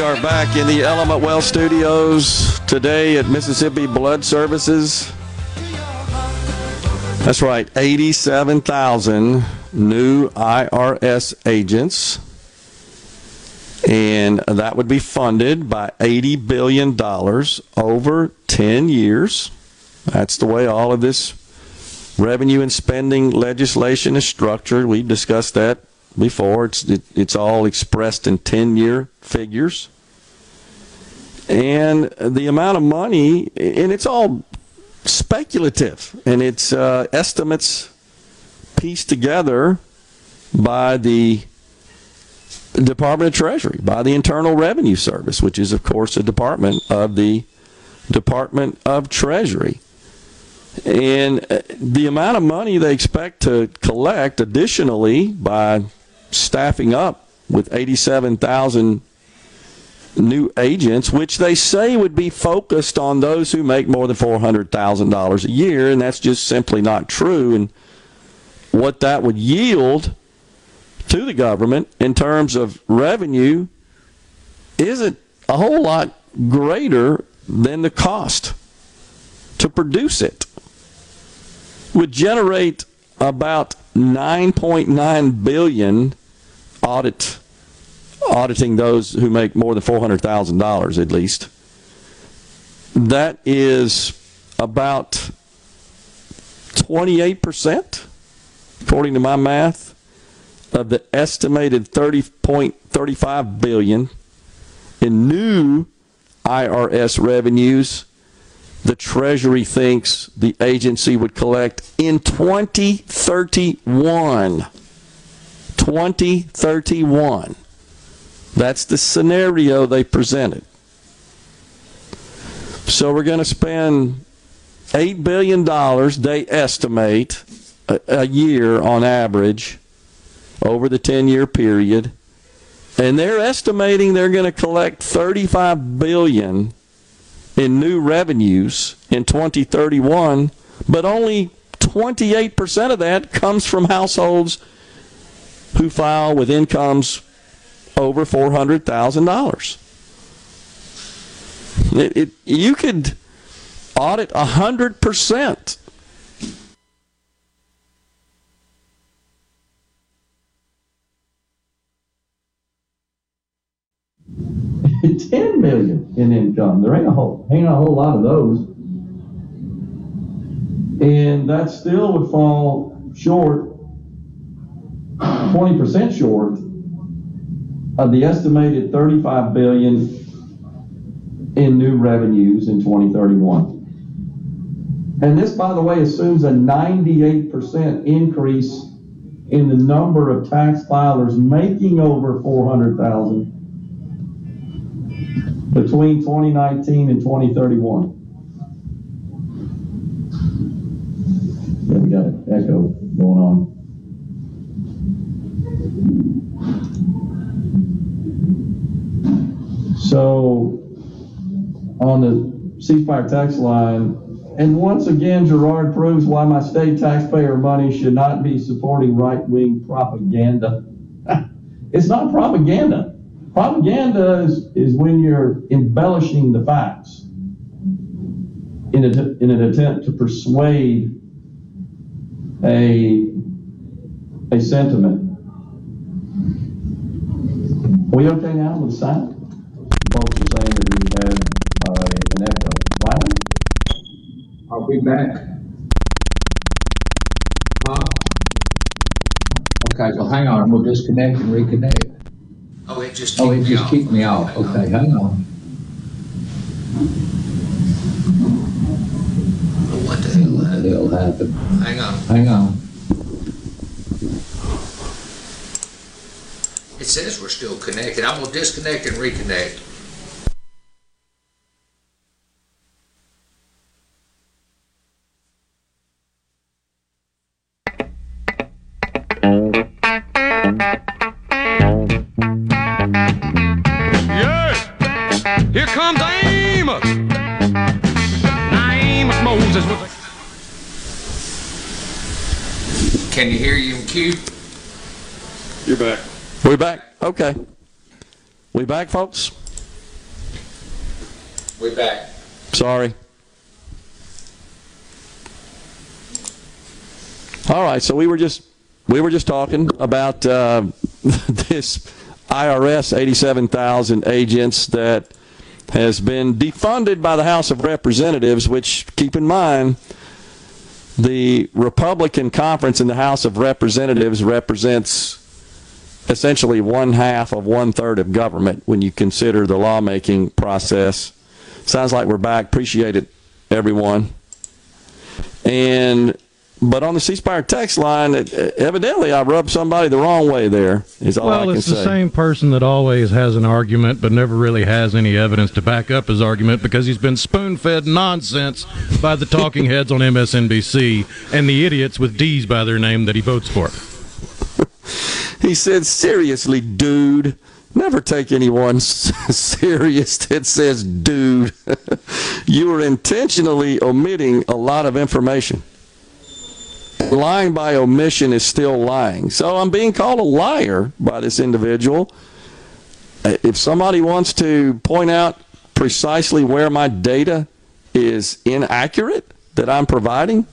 Are back in the Element Well studios today at Mississippi Blood Services. That's right, 87,000 new IRS agents. And that would be funded by $80 billion over 10 years. That's the way all of this revenue and spending legislation is structured. We've discussed that before. It's it, it's all expressed in ten year figures, and the amount of money, and it's all speculative, and it's uh, estimates pieced together by the Department of Treasury, by the Internal Revenue Service, which is of course a department of the Department of Treasury. And uh, the amount of money they expect to collect additionally by staffing up with 87,000 new agents, which they say would be focused on those who make more than $400,000 a year, and that's just simply not true. And what that would yield to the government in terms of revenue isn't a whole lot greater than the cost to produce it. Would generate about 9.9 billion audit auditing those who make more than $400,000 at least. That is about 28%, according to my math, of the estimated 30.35 billion in new IRS revenues the Treasury thinks the agency would collect in 2031. 2031. That's the scenario they presented. So we're going to spend $8 billion, they estimate, a, a year on average over the 10 year period. And they're estimating they're going to collect 35 billion in new revenues in 2031, but only 28% of that comes from households who file with incomes over $400,000. It, it, you could audit 100%. Ten million in income. There ain't a whole ain't a whole lot of those, and that still would fall short, twenty percent short of the estimated 35 billion in new revenues in 2031. And this, by the way, assumes a 98% increase in the number of tax filers making over 400,000 between 2019 and 2031. Yeah, we got an echo going on. So on the C Spire text line, and once again, Gerard proves why my state taxpayer money should not be supporting right wing propaganda. it's not propaganda. Propaganda is, is when you're embellishing the facts in, a, in an attempt to persuade a, a sentiment. Are we okay now with the? We back? Okay, so hang on, we'll disconnect and reconnect. Oh, it just Oh, kicked it me just off. kicked me off. Okay, hang on. What the hell What the hell happened? Hang on. Hang on. It says we're still connected. I'm gonna disconnect and reconnect. Back. Okay. We back, folks? We back. Sorry. All right, so we were just we were just talking about uh, this IRS 87,000 agents that has been defunded by the House of Representatives, which keep in mind the Republican conference in the House of Representatives represents essentially one half of one third of government when you consider the lawmaking process. Sounds like we're back. Appreciate it, everyone. And but on the C Spire text line, evidently I rubbed somebody the wrong way. There is all I Well, can it's say. the same person that always has an argument but never really has any evidence to back up his argument because he's been spoon fed nonsense by the talking heads on MSNBC and the idiots with D's by their name that he votes for. He said, "Seriously, dude, never take anyone serious that says, dude, you are intentionally omitting a lot of information. Lying by omission is still lying. So I'm being called a liar by this individual. Uh, if somebody wants to point out precisely where my data is inaccurate that I'm providing,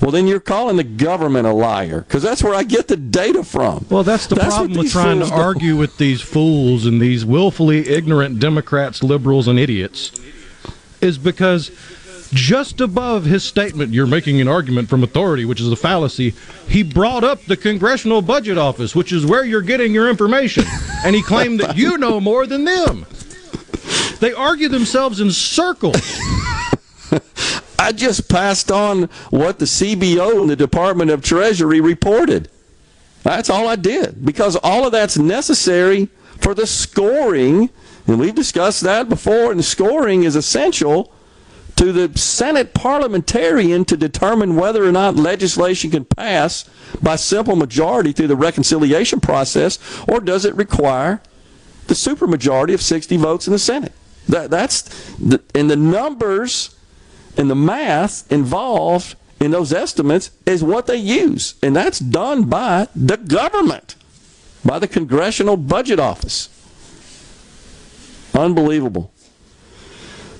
well, then you're calling the government a liar because that's where I get the data from. Well, that's the that's problem with trying to argue with these fools and these willfully ignorant Democrats, liberals, and idiots is because just above his statement, you're making an argument from authority, which is a fallacy. He brought up the Congressional Budget Office, which is where you're getting your information, and he claimed that you know more than them. They argue themselves in circles. I just passed on what the CBO and the Department of Treasury reported. That's all I did because all of that's necessary for the scoring, and we've discussed that before, and scoring is essential to the Senate parliamentarian to determine whether or not legislation can pass by simple majority through the reconciliation process, or does it require the supermajority of 60 votes in the Senate? That, that's the, and the numbers and the math involved in those estimates is what they use. And that's done by the government, by the Congressional Budget Office. Unbelievable.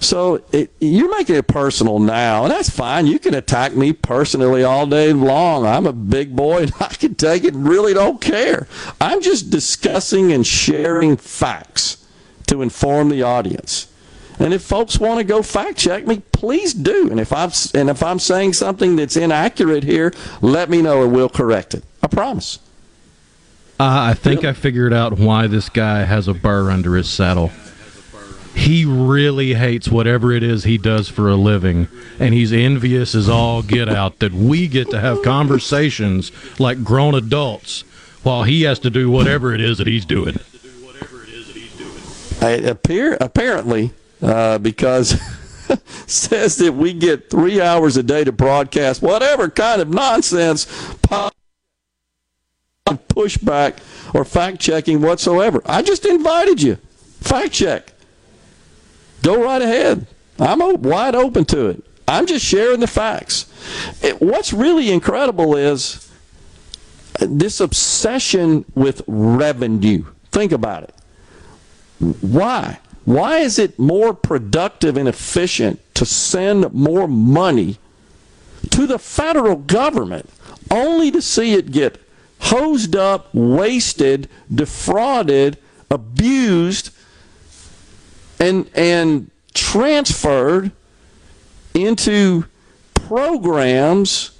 So it, you're making it personal now, and that's fine. You can attack me personally all day long. I'm a big boy, and I can take it. Really, don't care. I'm just discussing and sharing facts to inform the audience. And if folks want to go fact check me, please do. And if I'm and if I'm saying something that's inaccurate here, let me know and we'll correct it. I promise. Uh, I think I figured out why this guy has a burr under his saddle. He really hates whatever it is he does for a living, and he's envious as all get out that we get to have conversations like grown adults while he has to do whatever it is that he's doing. I appear apparently uh, because says that we get three hours a day to broadcast whatever kind of nonsense, pushback, or fact checking whatsoever. I just invited you. Fact check. Go right ahead. I'm wide open to it. I'm just sharing the facts. It, what's really incredible is this obsession with revenue. Think about it. Why? Why is it more productive and efficient to send more money to the federal government only to see it get hosed up, wasted, defrauded, abused, and and transferred into programs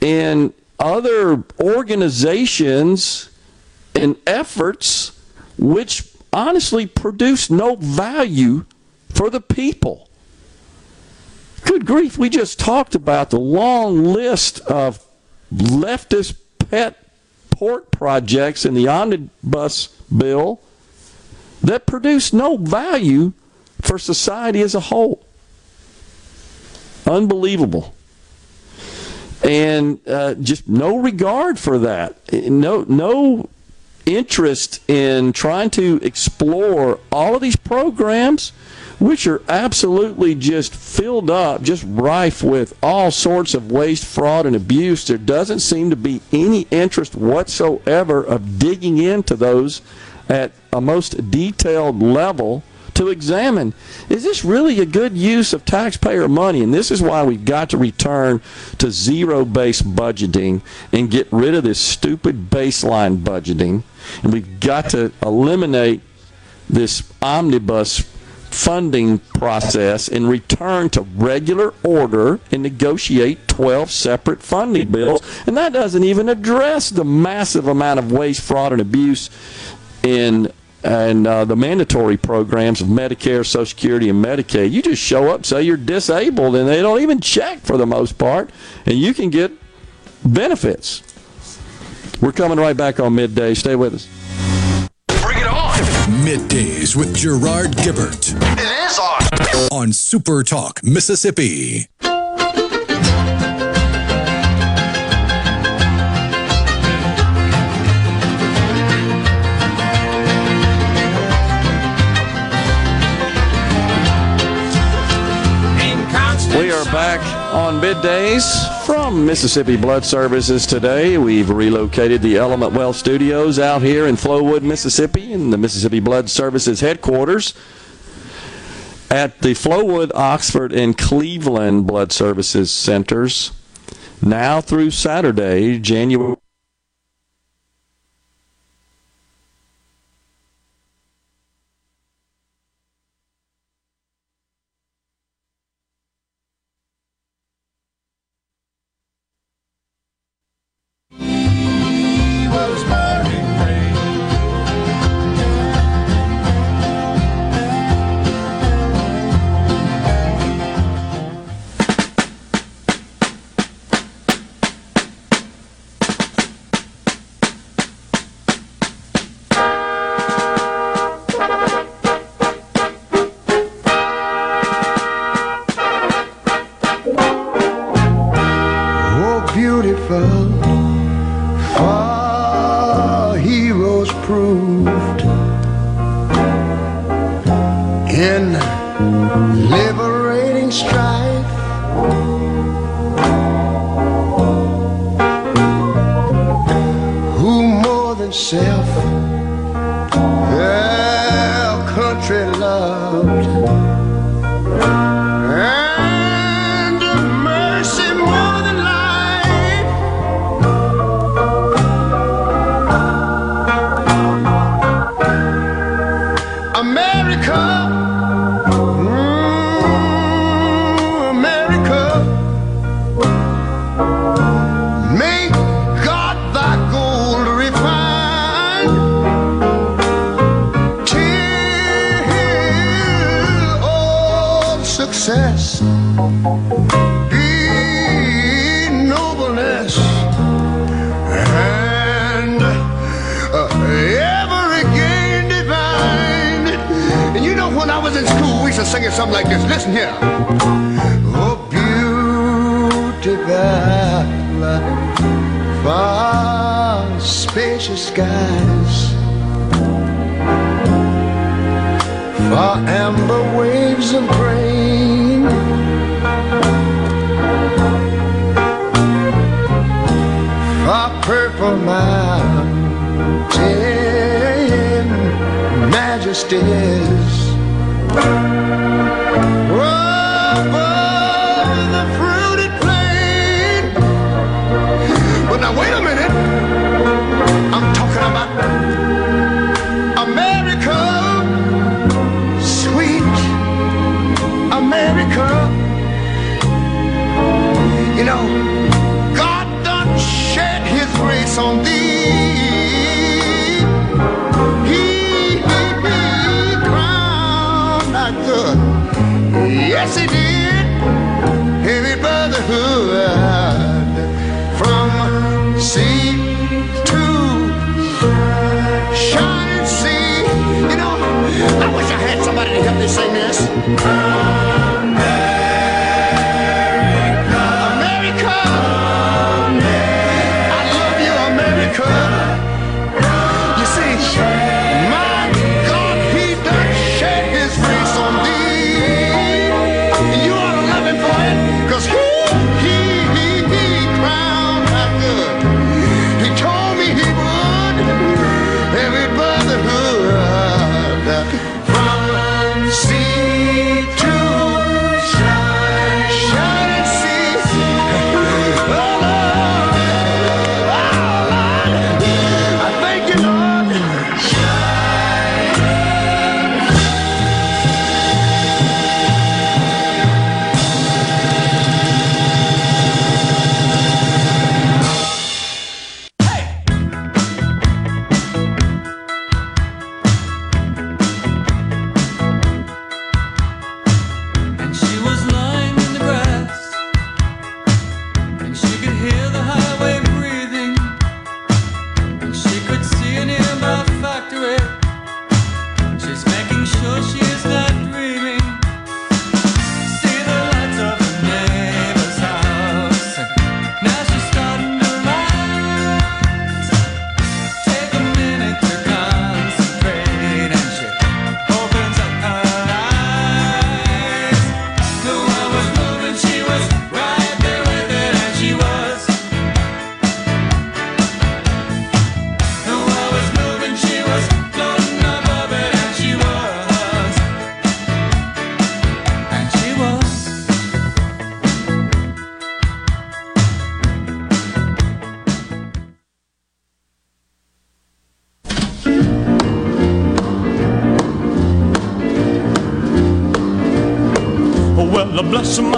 and other organizations and efforts which honestly produce no value for the people. Good grief, we just talked about the long list of leftist pet pork projects in the omnibus bill that produce no value for society as a whole. Unbelievable. And uh, just no regard for that. No, no interest in trying to explore all of these programs, which are absolutely just filled up, just rife with all sorts of waste, fraud, and abuse. There doesn't seem to be any interest whatsoever of digging into those at a most detailed level to examine is this really a good use of taxpayer money? And this is why we've got to return to zero based budgeting and get rid of this stupid baseline budgeting. And we've got to eliminate this omnibus funding process and return to regular order and negotiate 12 separate funding bills. And that doesn't even address the massive amount of waste, fraud, and abuse in and uh, the mandatory programs of Medicare, Social Security, and Medicaid. You just show up, say you're disabled, and they don't even check for the most part, and you can get benefits. We're coming right back on midday. Stay with us. Bring it on. Middays with Gerard Gibert. It is on. On Super Talk, Mississippi. On middays from Mississippi Blood Services today. We've relocated the Element Well Studios out here in Flowood, Mississippi, in the Mississippi Blood Services headquarters at the Flowood, Oxford, and Cleveland Blood Services centers. Now through Saturday, January. Beautiful, far heroes proved sing something like this. Listen here. Oh, beautiful, far spacious skies. Far amber waves of grain. Far purple mountain majesties. Yes, he did. Heavy brotherhood from sea to shining sea. You know, I wish I had somebody to help me sing this.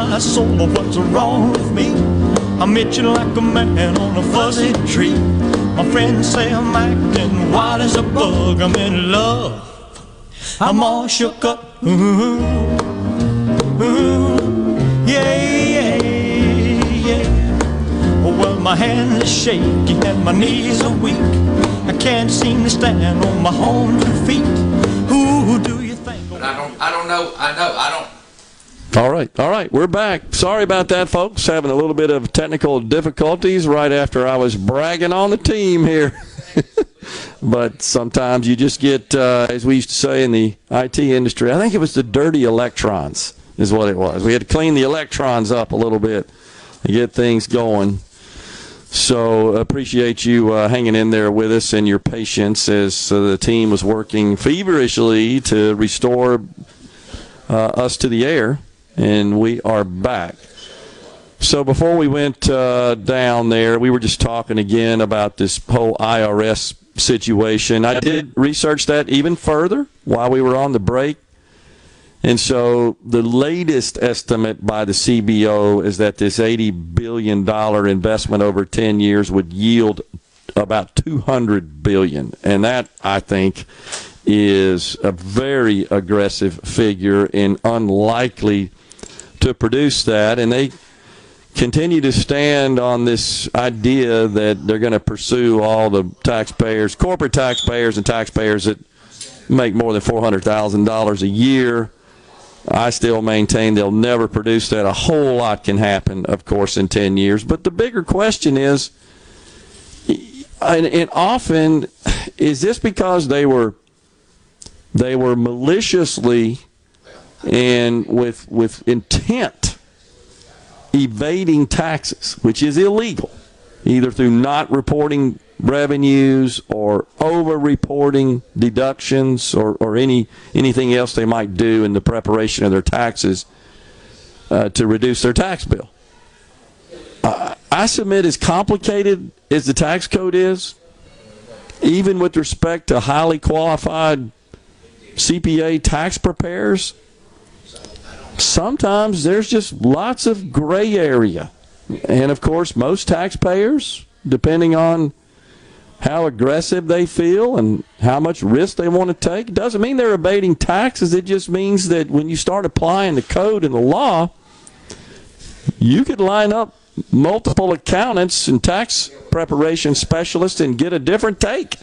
My soul, but what's wrong with me? I'm itching like a man on a fuzzy tree. My friends say I'm acting wild as a bug. I'm in love. I'm all shook up. Ooh, ooh, yeah, yeah, yeah. Oh, well, my hands are shaky and my knees are weak. I can't seem to stand on my own two feet. Who do you think? But I don't, I don't know, I know, I don't, All right, all right, we're back. Sorry about that, folks. Having a little bit of technical difficulties right after I was bragging on the team here. but sometimes you just get, uh, as we used to say in the IT industry, I think it was the dirty electrons, is what it was. We had to clean the electrons up a little bit to get things going. So appreciate you uh, hanging in there with us and your patience as uh, the team was working feverishly to restore uh, us to the air, and we are back. So before we went uh, down there, we were just talking again about this whole IRS situation. I did research that even further while we were on the break. And so the latest estimate by the CBO is that this $80 billion investment over 10 years would yield about 200 billion. And that, I think, is a very aggressive figure and unlikely to produce that. And they continue to stand on this idea that they're going to pursue all the taxpayers, corporate taxpayers, and taxpayers that make more than $400,000 a year. I still maintain they'll never produce that. A whole lot can happen, of course, in 10 years. But the bigger question is, and, and often, is this because they were they were maliciously and with with intent evading taxes, which is illegal, either through not reporting revenues or over reporting deductions or, or any anything else they might do in the preparation of their taxes uh, to reduce their tax bill. Uh, I submit as complicated as the tax code is, even with respect to highly qualified CPA tax preparers, sometimes there's just lots of gray area. And of course, most taxpayers, depending on how aggressive they feel and how much risk they want to take, doesn't mean they're evading taxes. It just means that when you start applying the code and the law, you could line up multiple accountants and tax preparation specialists and get a different take.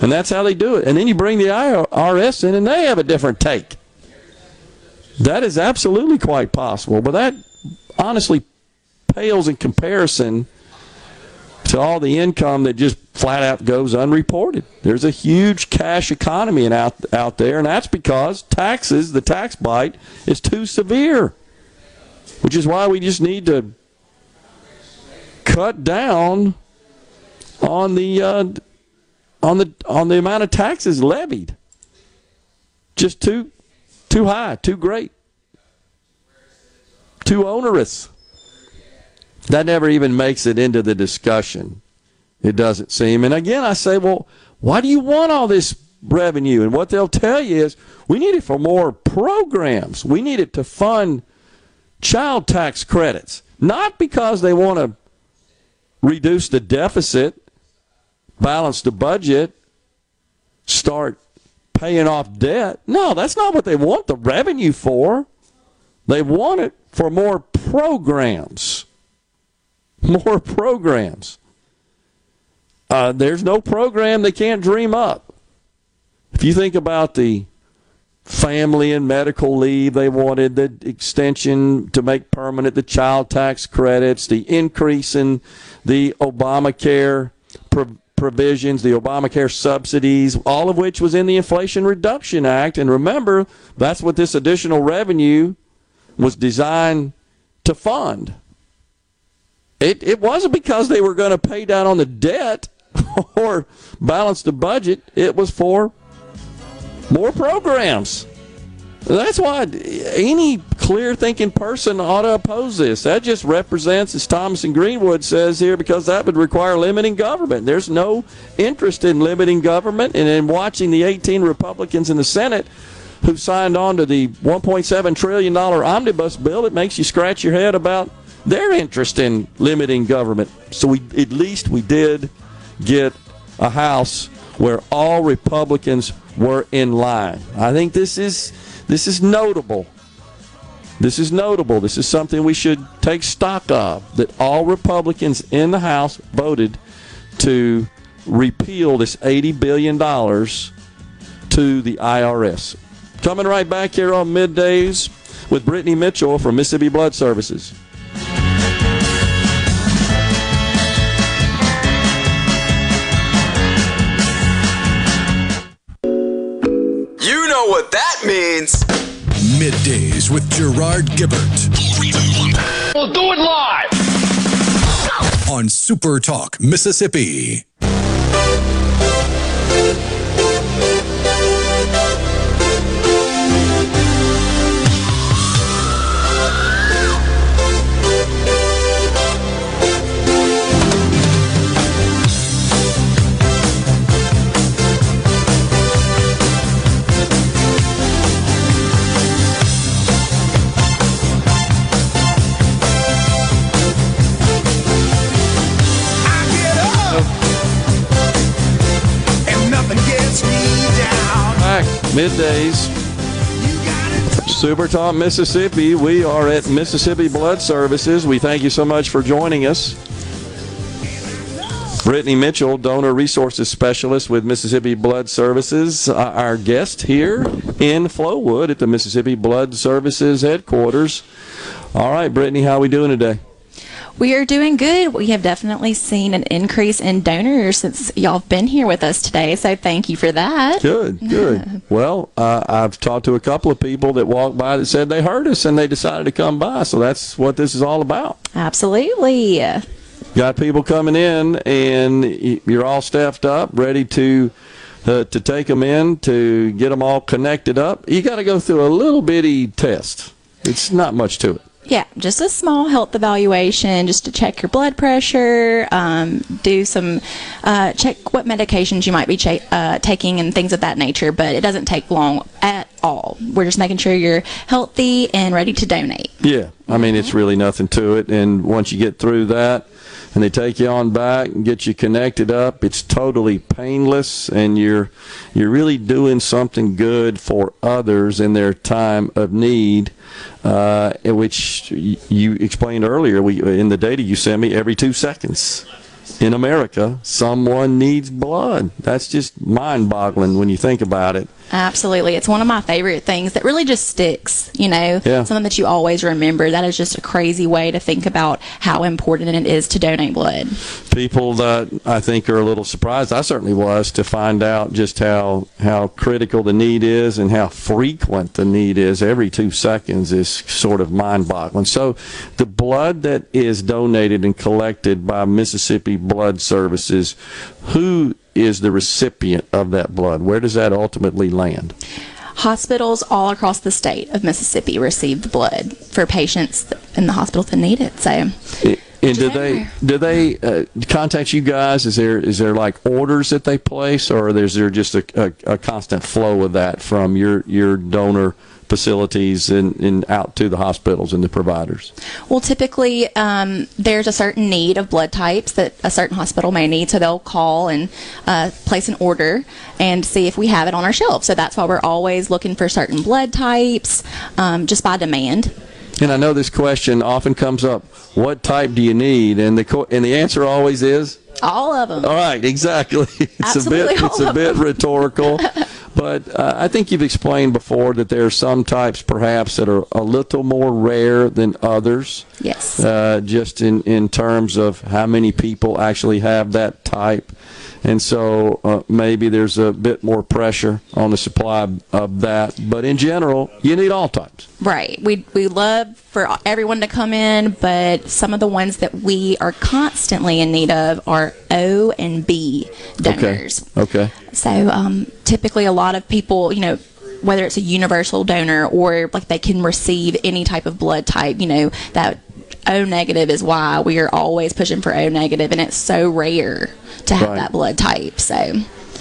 And that's how they do it. And then you bring the IRS in and they have a different take. That is absolutely quite possible. But that honestly pales in comparison to all the income that just flat out goes unreported. There's a huge cash economy out, out there, and that's because taxes, the tax bite, is too severe. Which is why we just need to cut down on the uh, on the on the amount of taxes levied. Just too too high, too great, too onerous. That never even makes it into the discussion. It doesn't seem. And again, I say, well, why do you want all this revenue? And what they'll tell you is we need it for more programs. We need it to fund child tax credits, not because they want to reduce the deficit, balance the budget, start paying off debt. No, that's not what they want the revenue for. They want it for more programs. More programs. Uh, there's no program they can't dream up. If you think about the family and medical leave, they wanted the extension to make permanent the child tax credits, the increase in the Obamacare provisions, the Obamacare subsidies, all of which was in the Inflation Reduction Act. And remember, that's what this additional revenue was designed to fund. It, it wasn't because they were going to pay down on the debt or balance the budget. It was for more programs. That's why any clear thinking person ought to oppose this. That just represents, as Thomas and Greenwood says here, because that would require limiting government. There's no interest in limiting government and in watching the 18 Republicans in the Senate who signed on to the 1.7 trillion dollar omnibus bill, it makes you scratch your head about their interest in limiting government. So we at least we did get a house where all Republicans were in line. I think this is this is notable. This is notable. This is something we should take stock of that all Republicans in the House voted to repeal this $80 billion to the IRS. Coming right back here on middays with Brittany Mitchell from Mississippi Blood Services. That means. Middays with Gerard Gibert We'll do it live. on Super Talk, Mississippi. Middays. Super Talk, Mississippi. We are at Mississippi Blood Services. We thank you so much for joining us. Brittany Mitchell, Donor Resources Specialist with Mississippi Blood Services, uh, our guest here in Flowood at the Mississippi Blood Services headquarters. All right, Brittany, how are we doing today? We are doing good. We have definitely seen an increase in donors since y'all have been here with us today. So thank you for that. Good, good. well, uh, I've talked to a couple of people that walked by that said they heard us and they decided to come by. So that's what this is all about. Absolutely. Got people coming in, and you're all staffed up, ready to uh, to take them in to get them all connected up. You got to go through a little bitty test. It's not much to it. Yeah, just a small health evaluation, just to check your blood pressure, um, do some uh, check what medications you might be cha- uh, taking and things of that nature. But it doesn't take long at all. We're just making sure you're healthy and ready to donate. Yeah, I mean it's really nothing to it. And once you get through that, and they take you on back and get you connected up, it's totally painless, and you're you're really doing something good for others in their time of need. Uh, which you explained earlier, we in the data you sent me, every two seconds in America, someone needs blood. That's just mind-boggling when you think about it. Absolutely. It's one of my favorite things that really just sticks, you know, Yeah. something that you always remember. That is just a crazy way to think about how important it is to donate blood. people that I think are a little surprised. I certainly was to find out just how how critical the need is and how frequent the need is. Every two seconds is sort of mind-boggling. So, the blood that is donated and collected by Mississippi Blood Services, who is the recipient of that blood? Where does that ultimately land? Hospitals all across the state of Mississippi receive the blood for patients in the hospitals that need it. So, And do they do they uh, contact you guys? Is there is there like orders that they place, or is there just a, a, a constant flow of that from your your donor facilities and, and out to the hospitals and the providers? well, typically um, there's a certain need of blood types that a certain hospital may need, so they'll call and uh, place an order and see if we have it on our shelf. So that's why we're always looking for certain blood types, um, just by demand. And I know this question often comes up: What type do you need? And the co- and the answer always is All of them. All right, exactly. It's Absolutely a bit it's a bit them. rhetorical, but uh, I think you've explained before that there are some types perhaps that are a little more rare than others. Yes. Uh, just in in terms of how many people actually have that type. And so uh, maybe there's a bit more pressure on the supply of that, but in general, you need all types. Right. We we love for everyone to come in, but some of the ones that we are constantly in need of are O and B donors. Okay. Okay. So um, typically, a lot of people, you know, whether it's a universal donor or like they can receive any type of blood type, you know, that O negative is why we are always pushing for O negative, and it's so rare to have Right. that blood type. So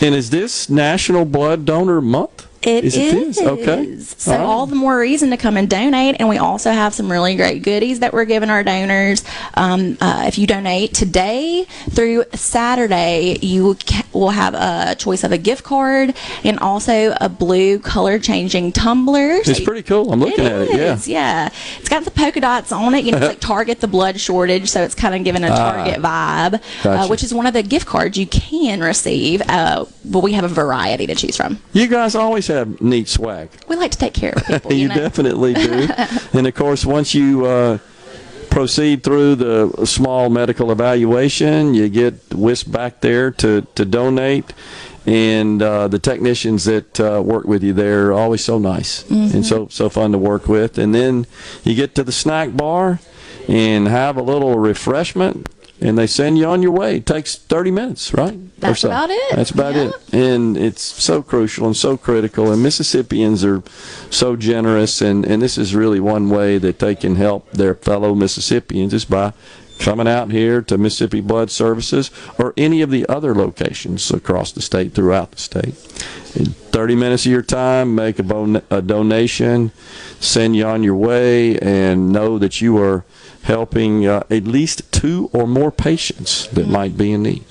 And is this National Blood Donor Month? It Is it is? Okay. So All right. all the more reason to come and donate. And we also have some really great goodies that we're giving our donors. Um, uh, if you donate today through Saturday, you will have a choice of a gift card and also a blue color changing tumbler. It's pretty cool. I'm looking at it. Yeah. yeah. It's got the polka dots on it. You know, it's like Target the blood shortage, so it's kind of giving a Ah. Target vibe, uh, which is one of the gift cards you can receive. Uh, but we have a variety to choose from. You guys always have neat swag. We like to take care of people. you you know? definitely do. and of course, once you uh, proceed through the small medical evaluation, you get whisked back there to, to donate. And uh, the technicians that uh, work with you there are always so nice and so so fun to work with. And then you get to the snack bar and have a little refreshment, and they send you on your way. It takes 30 minutes, right? That's so. about it. That's about it. And it's so crucial and so critical. And Mississippians are so generous. And, and this is really one way that they can help their fellow Mississippians is by coming out here to Mississippi Blood Services or any of the other locations across the state, throughout the state. In 30 minutes of your time, make a, bon- a donation, send you on your way, and know that you are helping uh, at least two or more patients that might be in need.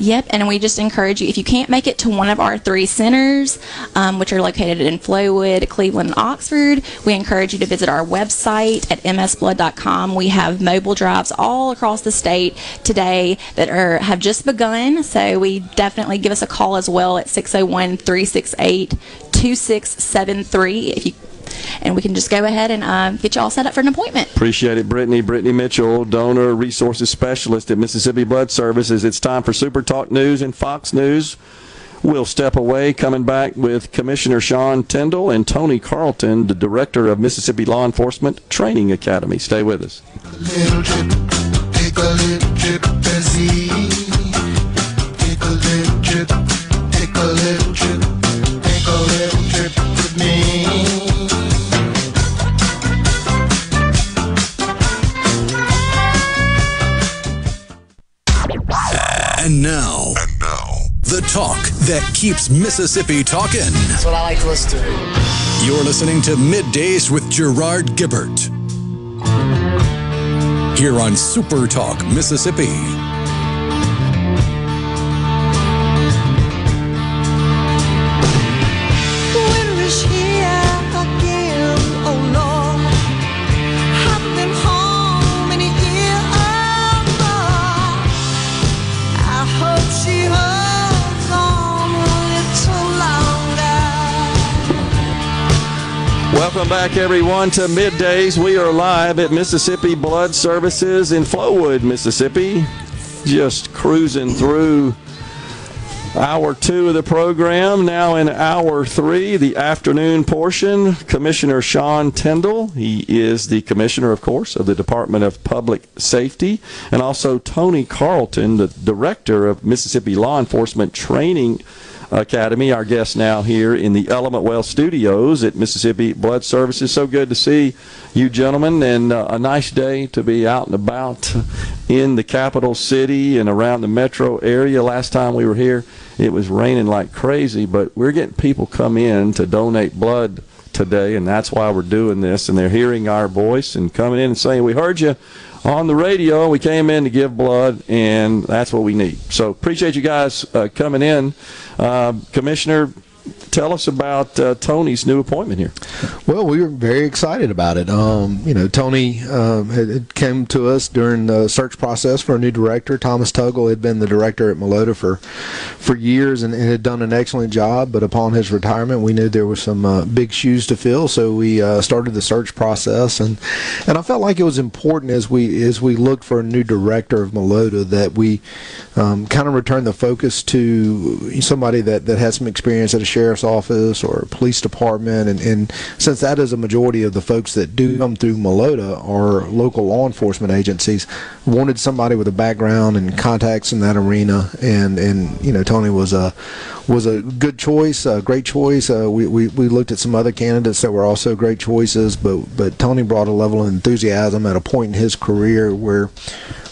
Yep, and we just encourage you if you can't make it to one of our three centers, um, which are located in Flowood, Cleveland, and Oxford, we encourage you to visit our website at msblood.com. We have mobile drives all across the state today that are have just begun, so we definitely give us a call as well at 601 368 2673 if you and we can just go ahead and uh, get you all set up for an appointment. Appreciate it, Brittany. Brittany Mitchell, donor resources specialist at Mississippi Blood Services. It's time for Super Talk News and Fox News. We'll step away, coming back with Commissioner Sean Tindell and Tony Carleton, the director of Mississippi Law Enforcement Training Academy. Stay with us. And now, and now, the talk that keeps Mississippi talking. That's what I like to listen to. You're listening to Middays with Gerard Gibert. Here on Super Talk Mississippi. Welcome back, everyone, to Middays. We are live at Mississippi Blood Services in Flowood, Mississippi. Just cruising through hour two of the program. Now in hour three, the afternoon portion, Commissioner Sean Tindell. He is the commissioner, of course, of the Department of Public Safety, and also Tony Carleton, the director of Mississippi Law Enforcement Training Academy, our guest now here in the Element Well Studios at Mississippi Blood Services. So good to see you, gentlemen, and uh, a nice day to be out and about in the capital city and around the metro area. Last time we were here, it was raining like crazy, but we're getting people come in to donate blood today, and that's why we're doing this. And they're hearing our voice and coming in and saying, "We heard you." On the radio, we came in to give blood, and that's what we need. So appreciate you guys uh, coming in. Uh, Commissioner, tell us about uh, Tony's new appointment here. Well, we were very excited about it. Um, you know, Tony um, had, had came to us during the search process for a new director. Thomas Tuggle had been the director at Melota for for years and, and had done an excellent job. But upon his retirement, we knew there were some uh, big shoes to fill, so we uh, started the search process. and And I felt like it was important as we as we looked for a new director of Melota that we um, kind of return the focus to somebody that, that has some experience at a sheriff's office or police department. And, and since that is a majority of the folks that do come through Melota are local law enforcement agencies, wanted somebody with a background and contacts in that arena. And, and you know, Tony was a was a good choice, a great choice. Uh, we, we, we looked at some other candidates that were also great choices, but but Tony brought a level of enthusiasm at a point in his career where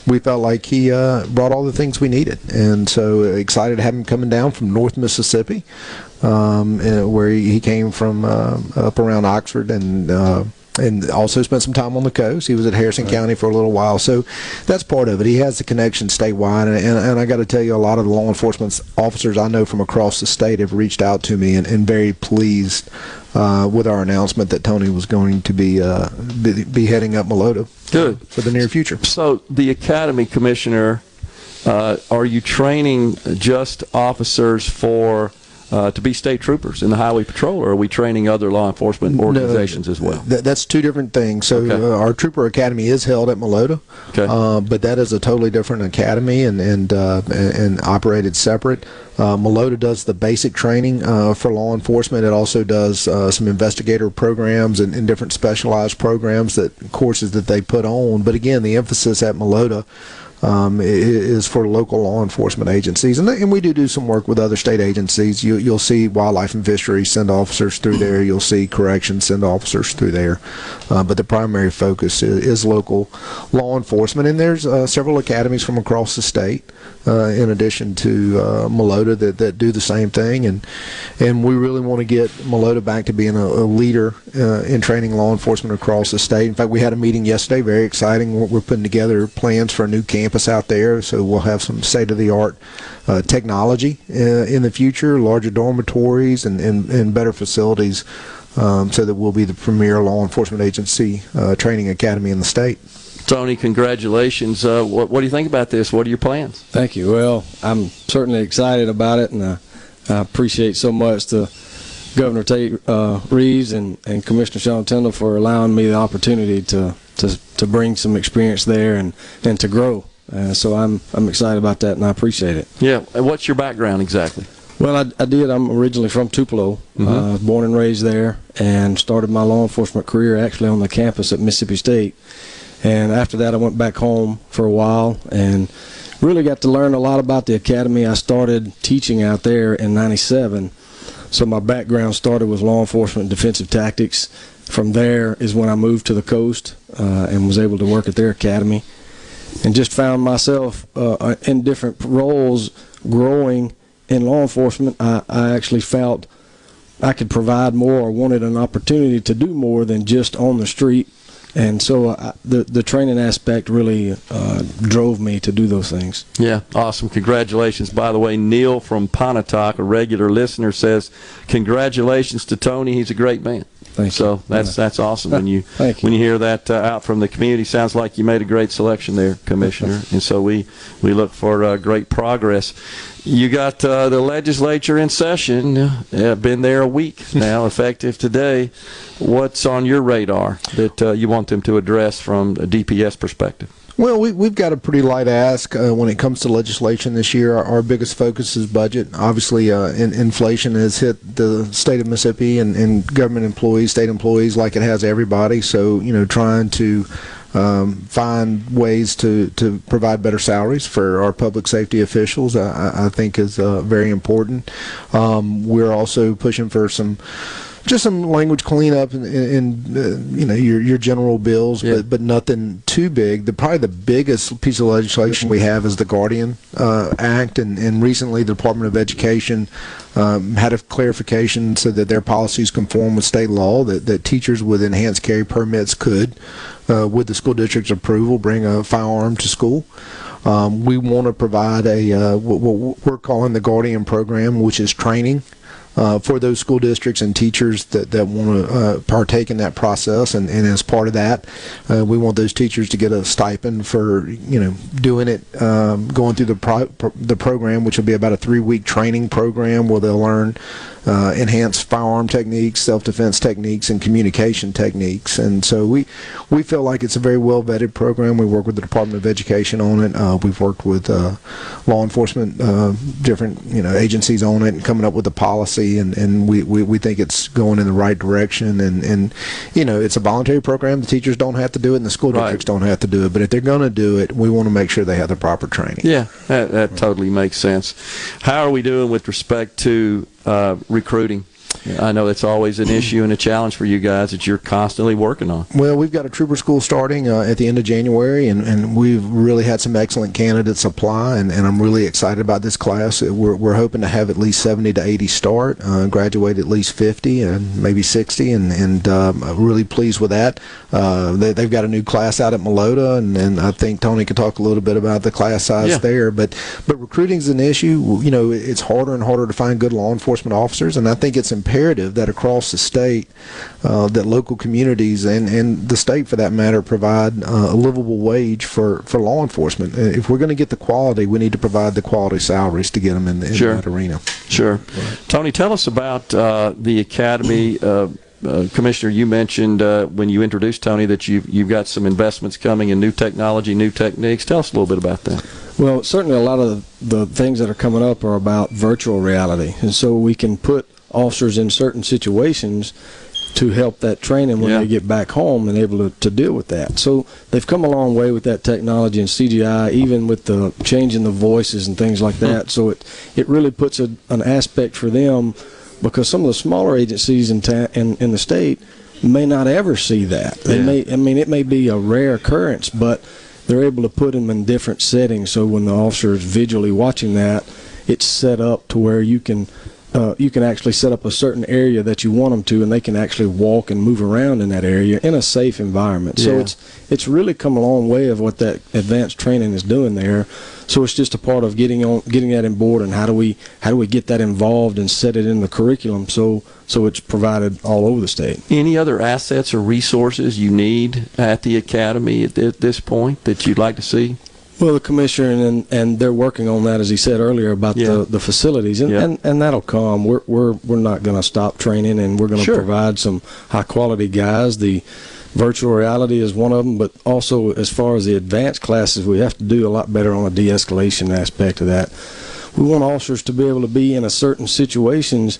we felt like he uh, brought all the things we needed, and so excited to have him coming down from North Mississippi, um, uh, where he came from uh, up around Oxford and. Uh, and also spent some time on the coast. He was at Harrison County for a little while, so that's part of it. He has the connection statewide, and, and, and I got to tell you, a lot of the law enforcement officers I know from across the state have reached out to me and, and very pleased uh, with our announcement that Tony was going to be uh, be, be heading up Melota Good. for the near future. So, the academy commissioner, uh, are you training just officers for uh, to be state troopers in the highway patrol, or are we training other law enforcement organizations as well? Th- that's two different things. So Okay. uh, our Trooper Academy is held at Melota, Okay. uh, but that is a totally different academy and and uh, and, operated separate. Uh, Melota does the basic training uh, for law enforcement. It also does uh, some investigator programs and, and different specialized programs that courses that they put on. But again, the emphasis at Melota um, is for local law enforcement agencies, and, and we do do some work with other state agencies. You, you'll see wildlife and fisheries send officers through there. You'll see corrections send officers through there, uh, but the primary focus is, is local law enforcement. And there's uh, several academies from across the state, uh, in addition to uh, Melota, that, that do the same thing. And and we really want to get Melota back to being a, a leader uh, in training law enforcement across the state. In fact, we had a meeting yesterday, very exciting. We're, putting together plans for a new campus out there, so we'll have some state of the art uh, technology uh, in the future, larger dormitories, and, and, and better facilities. Um, so that we'll be the premier law enforcement agency uh, training academy in the state. Tony, congratulations. Uh, what, what do you think about this? What are your plans? Thank you. Well, I'm certainly excited about it, and I, I appreciate so much to Governor Tate uh, Reeves and, and Commissioner Sean Tindell for allowing me the opportunity to, to, to bring some experience there and, and to grow. Uh, so I'm I'm excited about that, and I appreciate it. Yeah. and What's your background exactly? Well, I, I did. I'm originally from Tupelo, Mhm. uh, born and raised there, and started my law enforcement career actually on the campus at Mississippi State. And after that, I went back home for a while and really got to learn a lot about the academy. I started teaching out there in '97, so my background started with law enforcement defensive tactics. From there is when I moved to the coast uh, and was able to work at their academy, and just found myself uh, in different roles growing in law enforcement. I, I actually felt I could provide more or wanted an opportunity to do more than just on the street. And so I, the the training aspect really uh, drove me to do those things. Yeah, awesome. Congratulations. By the way, Neil from Pontotoc, a regular listener, says, Congratulations to Tony. He's a great man. Thank you. so that's that's awesome when you, Thank when you hear that uh, out from the community. Sounds like you made a great selection there, Commissioner. and so we we look for uh, great progress. You got uh, the legislature in session. Uh, been there a week now, effective today. What's on your radar that uh, you want them to address from a DPS perspective? Well, we, we've got a pretty light ask uh, when it comes to legislation this year. Our, our biggest focus is budget. Obviously, uh, in, inflation has hit the state of Mississippi and, and government employees, state employees, like it has everybody. So, you know, trying to um, find ways to, to provide better salaries for our public safety officials, I, I- think is uh, very important. Um, we're also pushing for some just some language cleanup and, and uh, you know your your general bills, but but nothing too big. The probably the biggest piece of legislation we have is the Guardian uh, Act, and and recently the Department of Education um, had a clarification so that their policies conform with state law that that teachers with enhanced carry permits could, uh, with the school district's approval, bring a firearm to school. Um, we want to provide a uh, what, what we're calling the Guardian program, which is training uh, for those school districts and teachers that, that want to uh, partake in that process. And, and as part of that, uh, we want those teachers to get a stipend for you know doing it, um, going through the pro- the program, which will be about a three week training program where they'll learn uh, enhanced firearm techniques, self defense techniques, and communication techniques. And so we we feel like it's a very well vetted program. We work with the Department of Education on it. Uh, we've worked with uh, law enforcement, uh, different you know agencies on it, and coming up with a policy. And, and we, we, we think it's going in the right direction. And, and you know it's a voluntary program. The teachers don't have to do it, and the school districts don't have to do it. But if they're going to do it, we want to make sure they have the proper training. Yeah, that, that totally makes sense. How are we doing with respect to uh, recruiting? I know it's always an issue and a challenge for you guys that you're constantly working on. Well, we've got a trooper school starting uh, at the end of January, and, and we've really had some excellent candidates apply, and, and I'm really excited about this class. We're, we're hoping to have at least 70 to 80 start, uh, graduate at least 50 and maybe 60, and, and um, I'm really pleased with that. Uh, they, they've got a new class out at Melota, and, and I think Tony could talk a little bit about the class size Yeah. there. But but recruiting's an issue. You know, it's harder and harder to find good law enforcement officers, and I think it's imperative that across the state, uh, that local communities and, and the state, for that matter, provide uh, a livable wage for, for law enforcement. Uh, If we're going to get the quality, we need to provide the quality salaries to get them in, in Sure. that arena. Sure. Tony, tell us about uh, the academy. Uh, uh, Commissioner, you mentioned uh, when you introduced Tony that you've, you've got some investments coming in new technology, new techniques. Tell us a little bit about that. Well, certainly a lot of the things that are coming up are about virtual reality, and so we can put officers in certain situations to help that training when Yeah. they get back home and able to, to deal with that. So they've come a long way with that technology and CGI, even with the changing the voices and things like that. Hmm. So it it really puts a, an aspect for them because some of the smaller agencies in ta- in, in the state may not ever see that. They Yeah. may I mean it may be a rare occurrence, but they're able to put them in different settings. So when the officer is visually watching that, it's set up to where you can uh, you can actually set up a certain area that you want them to, and they can actually walk and move around in that area in a safe environment. So it's it's really come a long way of what that advanced training is doing there. So it's just a part of getting on getting that in board, and how do we how do we get that involved and set it in the curriculum so so it's provided all over the state. Any other assets or resources you need at the academy at, at this point that you'd like to see? Well, the commissioner and and they're working on that, as he said earlier, about Yeah. the, the facilities, and, Yeah. and and that'll come. We're we're we're not going to stop training, and we're going to Sure. provide some high quality guys. The virtual reality is one of them, but also as far as the advanced classes, we have to do a lot better on the de-escalation aspect of that. We want officers to be able to be in a certain situations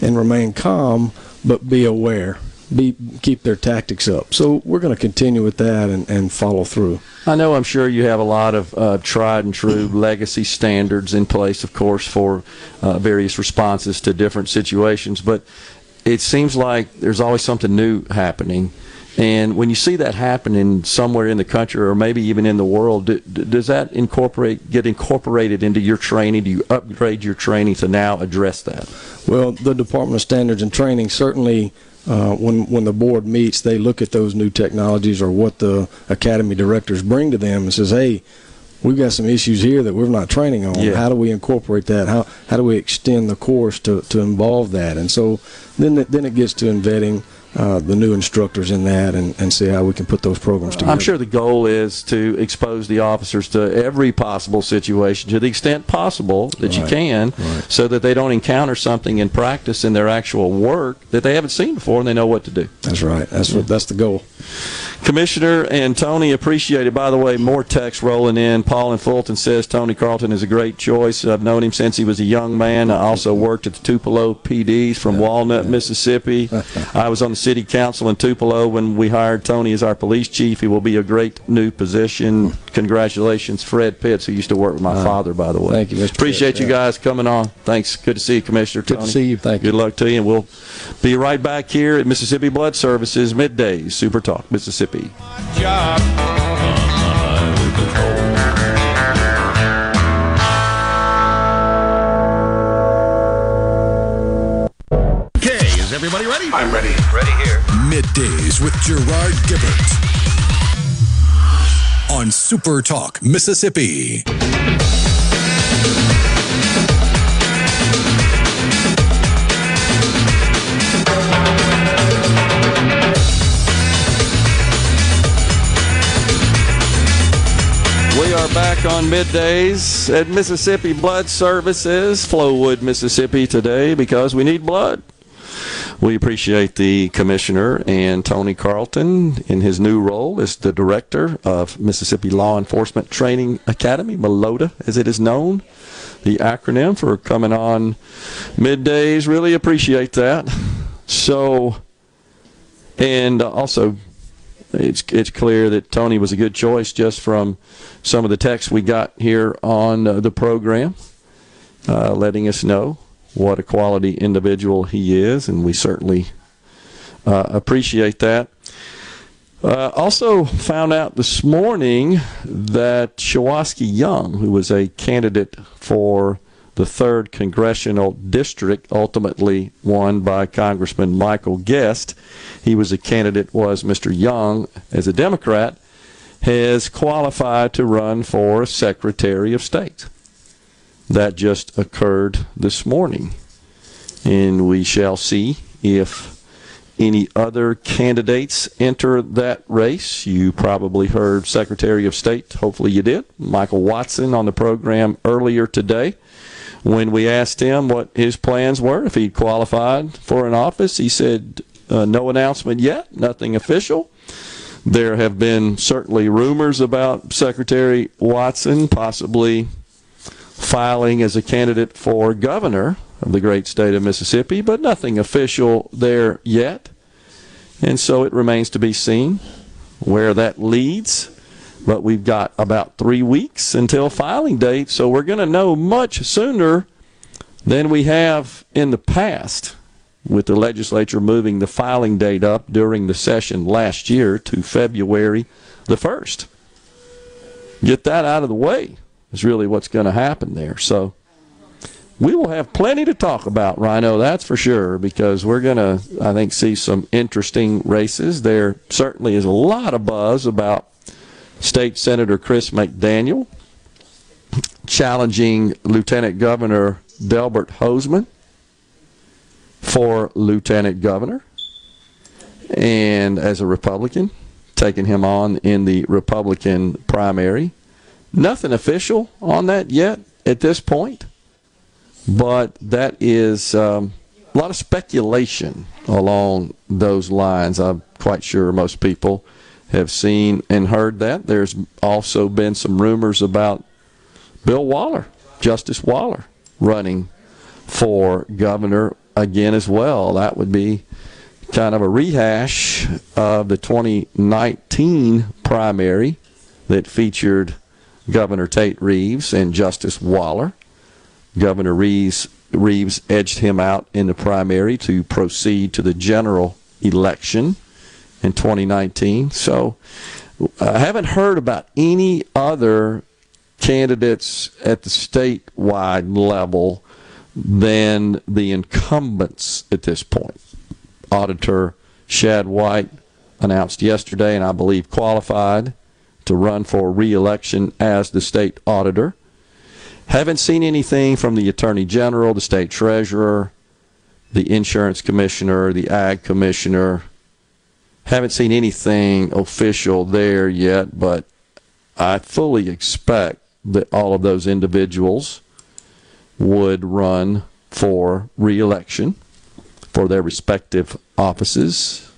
and remain calm, but be aware, be keep their tactics up. So we're going to continue with that and, and follow through. I know I'm sure you have a lot of uh, tried and true legacy standards in place, of course, for uh, various responses to different situations, but it seems like there's always something new happening. And when you see that happening somewhere in the country or maybe even in the world, d- d- does that incorporate get incorporated into your training? Do you upgrade your training to now address that? Well, the Department of Standards and Training certainly, uh, when when the board meets, they look at those new technologies or what the academy directors bring to them and says, "Hey, we've got some issues here that we're not training on. Yeah. How do we incorporate that? How how do we extend the course to, to involve that?" And so then it, then it gets to vetting uh, the new instructors in that and, and see how we can put those programs together. I'm sure the goal is to expose the officers to every possible situation to the extent possible that you Right. can so that they don't encounter something in practice in their actual work that they haven't seen before and they know what to do. That's right. That's what that's the goal. Commissioner and Tony, appreciate it. By the way, more text rolling in. Paul in Fulton says Tony Carleton is a great choice. I've known him since he was a young man. I also worked at the Tupelo PDs from Walnut, Mississippi. I was on the city council in Tupelo when we hired Tony as our police chief. He will be a great new position. Congratulations, Fred Pitts, who used to work with my uh, father, by the way. Thank you, Mr. Appreciate Pitts, you yeah. guys coming on. Thanks. Good to see you, Commissioner. Good to see you. Thank you. Good luck to you, and we'll be right back here at Mississippi Blood Services midday Super Talk, Mississippi. job. Okay, is everybody ready? I'm ready. Middays with Gerard Gibert on Super Talk, Mississippi. We are back on middays at Mississippi Blood Services, Flowood, Mississippi today because we need blood. We appreciate the commissioner and Tony Carleton in his new role as the director of Mississippi Law Enforcement Training Academy, Melota as it is known, the acronym for coming on middays. Really appreciate that. So, and also it's it's clear that Tony was a good choice just from some of the texts we got here on uh, the program, uh, letting us know what a quality individual he is, and we certainly uh, appreciate that. Uh, also found out this morning that Shuwaski Young, who was a candidate for the third congressional district, ultimately won by Congressman Michael Guest. He was a candidate, was Mr. Young, as a Democrat, has qualified to run for Secretary of State. That just occurred this morning. And we shall see if any other candidates enter that race. You probably heard Secretary of State, hopefully you did, Michael Watson on the program earlier today when we asked him what his plans were, if he qualified for an office, he said, uh, no announcement yet, nothing official. There have been certainly rumors about Secretary Watson possibly filing as a candidate for governor of the great state of Mississippi, but nothing official there yet. And so it remains to be seen where that leads but we've got about three weeks until filing date, so we're going to know much sooner than we have in the past with the legislature moving the filing date up during the session last year to February the 1st. Get that out of the way is really what's going to happen there. So we will have plenty to talk about, Rhino, that's for sure, because we're going to, I think, see some interesting races. There certainly is a lot of buzz about State Senator Chris McDaniel challenging Lieutenant Governor Delbert Hosemann for Lieutenant Governor, and as a Republican, taking him on in the Republican primary. Nothing official on that yet at this point, but that is um, a lot of speculation along those lines. I'm quite sure most people have seen and heard that. There's also been some rumors about Bill Waller, Justice Waller, running for governor again as well. That would be kind of a rehash of the 2019 primary that featured Governor Tate Reeves and Justice Waller. Governor Reeves Reeves edged him out in the primary to proceed to the general election in 2019. So I haven't heard about any other candidates at the statewide level than the incumbents at this point. Auditor Shad White announced yesterday, and I believe qualified to run for reelection as the state auditor. Haven't seen anything from the Attorney General, the state treasurer, the insurance commissioner, the ag commissioner, haven't seen anything official there yet, but I fully expect that all of those individuals would run for reelection for their respective offices.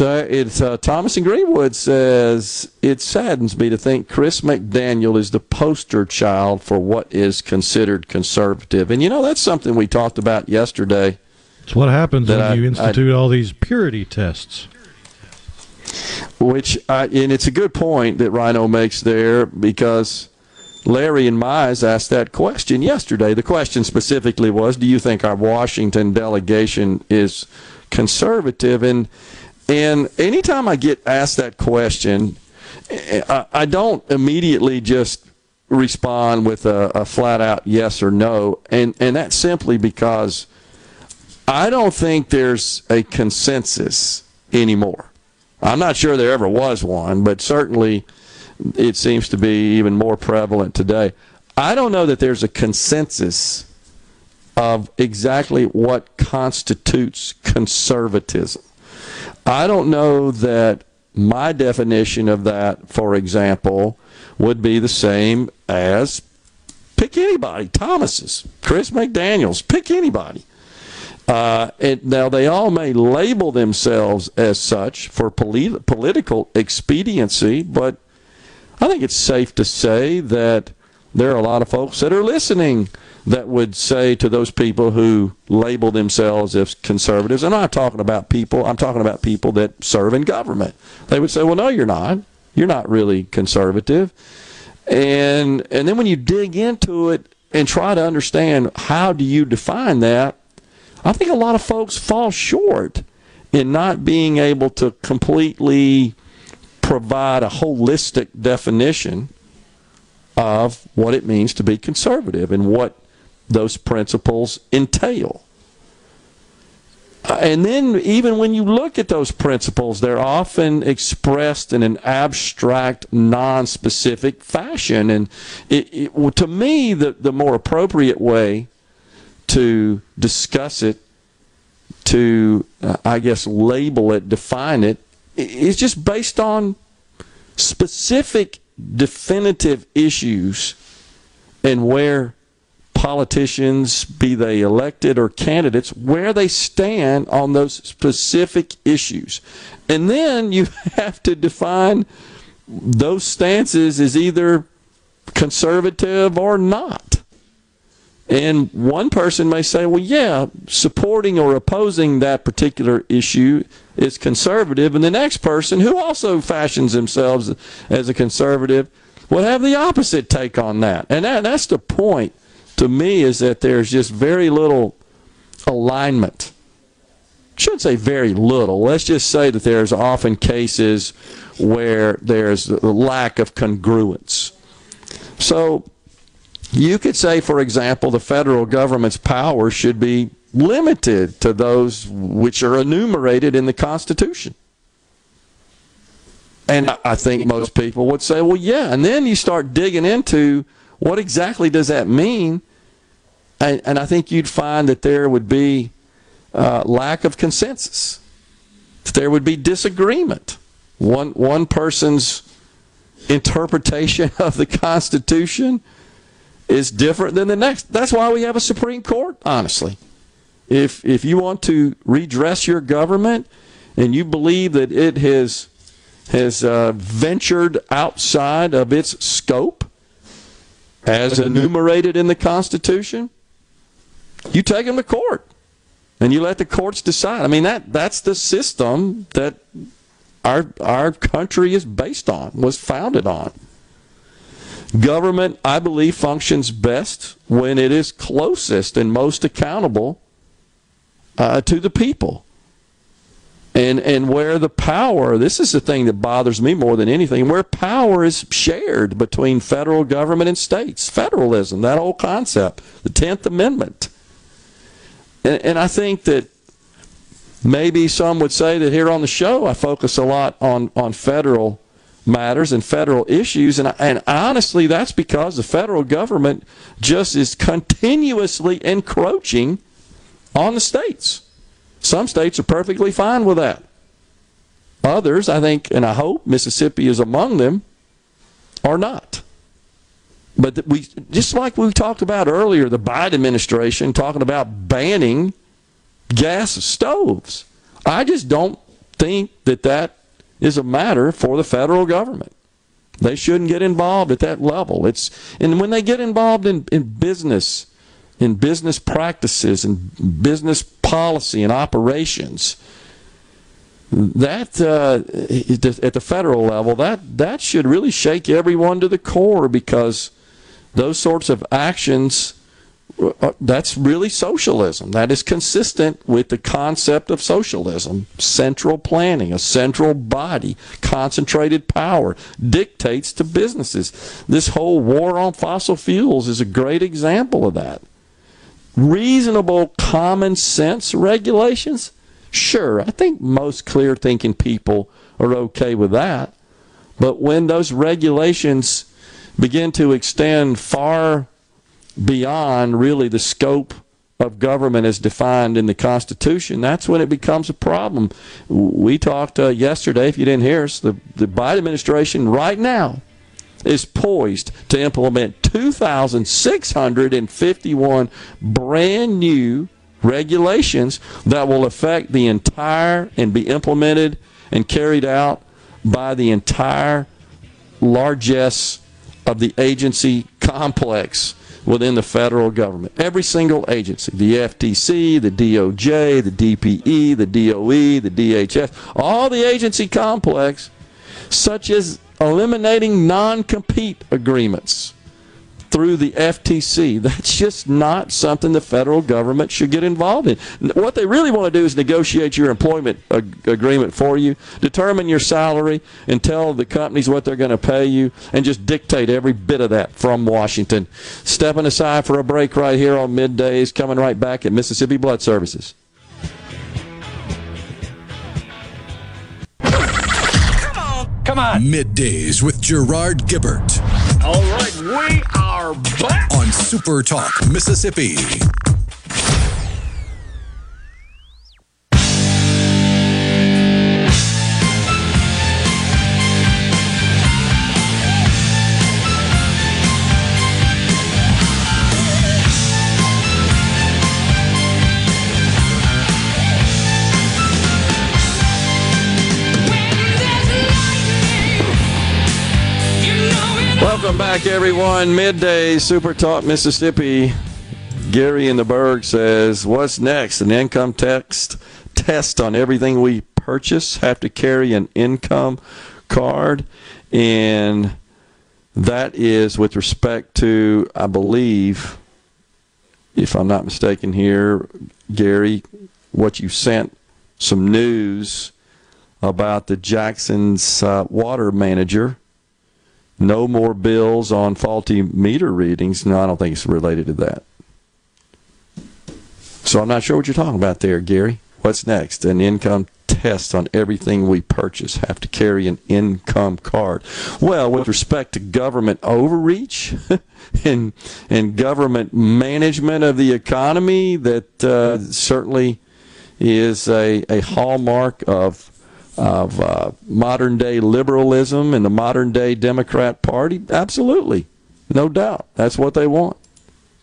So it's uh, Thomas and Greenwood says it saddens me to think Chris McDaniel is the poster child for what is considered conservative, and you know that's something we talked about yesterday it's what happens when I, you institute I, all these purity tests. Which, I, and it's a good point that Rhino makes there because Larry and Mize asked that question yesterday. The question specifically was, "Do you think our Washington delegation is conservative?" And and anytime I get asked that question, I, I don't immediately just respond with a, a flat out yes or no, and and that's simply because I don't think there's a consensus anymore. I'm not sure there ever was one, but certainly it seems to be even more prevalent today. I don't know that there's a consensus of exactly what constitutes conservatism. I don't know that my definition of that, for example, would be the same as pick anybody, Thomas's, Chris McDaniels, pick anybody. Uh, now they all may label themselves as such for polit- political expediency, but I think it's safe to say that there are a lot of folks that are listening that would say to those people who label themselves as conservatives, and I'm not talking about people, I'm talking about people that serve in government. They would say, well, no, you're not. You're not really conservative. And, and then when you dig into it, and try to understand how do you define that, I think a lot of folks fall short in not being able to completely provide a holistic definition of what it means to be conservative and what those principles entail. Uh, And then, even when you look at those principles, they're often expressed in an abstract, non specific fashion. And it, it, well, to me, the, the more appropriate way to discuss it, to, uh, I guess, label it, define it, is just based on specific, definitive issues and where politicians, be they elected or candidates, where they stand on those specific issues. And then you have to define those stances as either conservative or not. And one person may say, well, yeah, supporting or opposing that particular issue is conservative. And the next person, who also fashions themselves as a conservative, would have the opposite take on that. And that, that's the point to me is that there's just very little alignment. Shouldn't say very little. Let's just say that there's often cases where there's a lack of congruence. So you could say, for example, the federal government's power should be limited to those which are enumerated in the Constitution. And I- I think most people would say, well, yeah. And then you start digging into what exactly does that mean? And, and I think you'd find that there would be uh, lack of consensus, that there would be disagreement. One, one person's interpretation of the Constitution is different than the next. That's why we have a Supreme Court, honestly. If, if you want to redress your government and you believe that it has, has uh, ventured outside of its scope, as enumerated in the Constitution, you take them to court and you let the courts decide. I mean that that's the system that our our country is based on, was founded on. Government, I believe, functions best when it is closest and most accountable uh, to the people. And and where the power, this is the thing that bothers me more than anything, where power is shared between federal government and states. Federalism, that whole concept, the Tenth Amendment. And, and I think that maybe some would say that here on the show I focus a lot on, on federal matters and federal issues. And, and honestly, that's because the federal government just is continuously encroaching on the states. Some states are perfectly fine with that. Others, I think, and I hope Mississippi is among them, are not. But we just like we talked about earlier, the Biden administration talking about banning gas stoves. I just don't think that that is a matter for the federal government. They shouldn't get involved at that level. It's and when they get involved in, in business, in business practices and business policy and operations, that uh, at the federal level, that that should really shake everyone to the core because those sorts of actions uh, that's really socialism. That is consistent with the concept of socialism. Central planning, a central body, concentrated power dictates to businesses. This whole war on fossil fuels is a great example of that. Reasonable common sense regulations? Sure, I think most clear thinking people are okay with that. But when those regulations begin to extend far beyond really the scope of government as defined in the Constitution, that's when it becomes a problem. We talked uh, yesterday, if you didn't hear us, the, the Biden administration right now is poised to implement 2,651 brand new regulations that will affect the entire and be implemented and carried out by the entire largesse of the agency complex within the federal government. Every single agency, the FTC, the DOJ, the DPE, the DOE, the DHS, all the agency complex, such as eliminating non compete agreements. Through the FTC. That's just not something the federal government should get involved in. What they really want to do is negotiate your employment ag- agreement for you, determine your salary, and tell the companies what they're going to pay you, and just dictate every bit of that from Washington. Stepping aside for a break right here on middays, coming right back at Mississippi Blood Services. Come on. Middays with Gerard Gibert All right, we are back. on Super Talk, Mississippi. Welcome back, everyone. Midday Super Talk Mississippi. Gary in the Berg says, "What's next? An income text test on everything we purchase. Have to carry an income card, and that is with respect to, I believe, if I'm not mistaken here, Gary, what you sent some news about the Jackson's uh, water manager." No more bills on faulty meter readings. No, I don't think it's related to that. So I'm not sure what you're talking about there, Gary. What's next? An income test on everything we purchase. Have to carry an income card. Well, with respect to government overreach and and government management of the economy, that uh, certainly is a, a hallmark of of uh, modern day liberalism and the modern day Democrat Party? Absolutely. No doubt. That's what they want.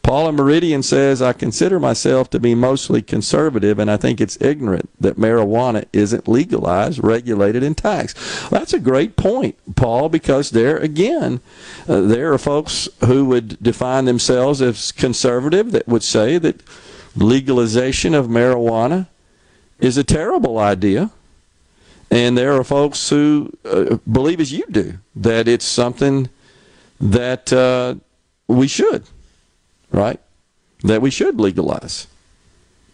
Paula Meridian says, I consider myself to be mostly conservative, and I think it's ignorant that marijuana isn't legalized, regulated, and taxed. That's a great point, Paul, because there, again, uh, there are folks who would define themselves as conservative that would say that legalization of marijuana is a terrible idea. And there are folks who uh, believe, as you do, that it's something that uh, we should, right? That we should legalize.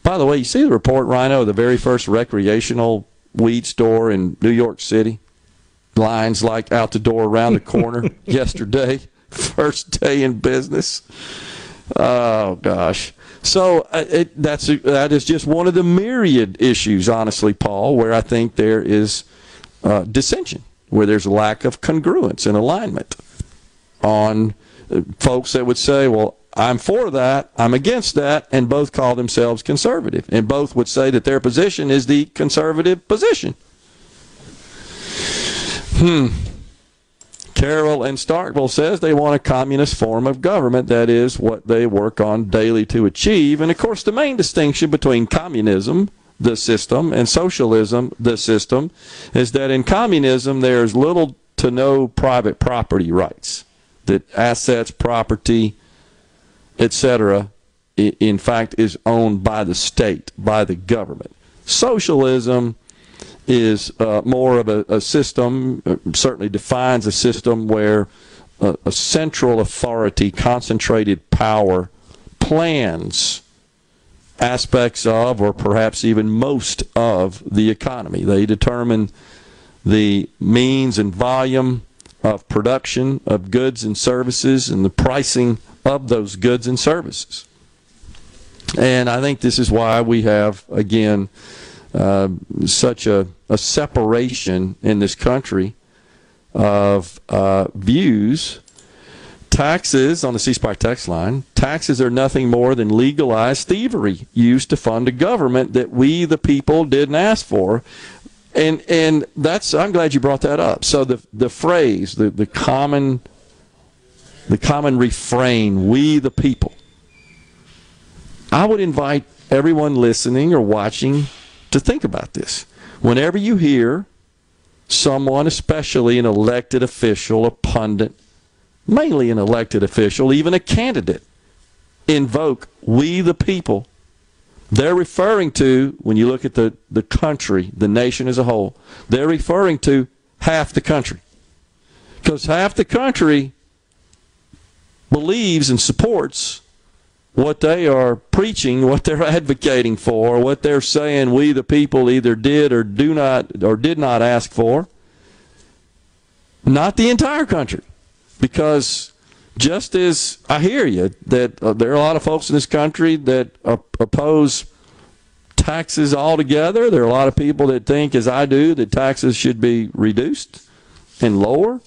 By the way, you see the report, Rhino, the very first recreational weed store in New York City? Lines like out the door around the corner yesterday, first day in business. Oh, gosh. So uh, it, that's that is just one of the myriad issues, honestly, Paul, where I think there is uh, dissension, where there's a lack of congruence and alignment on uh, folks that would say, "Well, I'm for that, I'm against that," and both call themselves conservative, and both would say that their position is the conservative position. Hmm. Carroll and Starkville says they want a communist form of government. That is what they work on daily to achieve. And of course, the main distinction between communism, the system, and socialism, the system, is that in communism there's little to no private property rights. That assets, property, etc., in fact, is owned by the state, by the government. Socialism is uh, more of a, a system, uh, certainly defines a system where a, a central authority, concentrated power, plans aspects of, or perhaps even most of, the economy. They determine the means and volume of production of goods and services and the pricing of those goods and services. And I think this is why we have, again, uh, such a, a separation in this country of uh, views. Taxes on the C Spire text line, taxes are nothing more than legalized thievery used to fund a government that we, the people, didn't ask for. And and that's I'm glad you brought that up. So the the phrase, the, the common the common refrain, we the people. I would invite everyone listening or watching to think about this. Whenever you hear someone, especially an elected official, a pundit, mainly an elected official, even a candidate, invoke we the people, they're referring to, when you look at the, the country, the nation as a whole, they're referring to half the country. Because half the country believes and supports what they are preaching, what they're advocating for, what they're saying we the people either did or do not or did not ask for. Not the entire country. Because just as I hear you that uh, there are a lot of folks in this country that uh, oppose taxes altogether, there are a lot of people that think as I do that taxes should be reduced and lower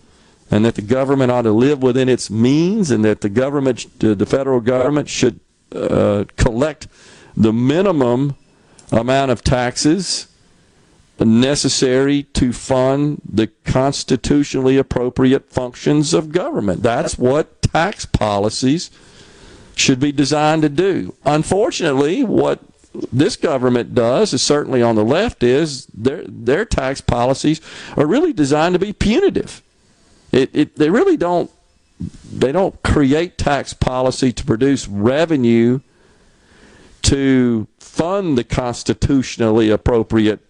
and that the government ought to live within its means, and that the government, the federal government, should uh, collect the minimum amount of taxes necessary to fund the constitutionally appropriate functions of government. That's what tax policies should be designed to do. Unfortunately, what this government does is certainly on the left is their their tax policies are really designed to be punitive it, it, they really don't they don't create tax policy to produce revenue to fund the constitutionally appropriate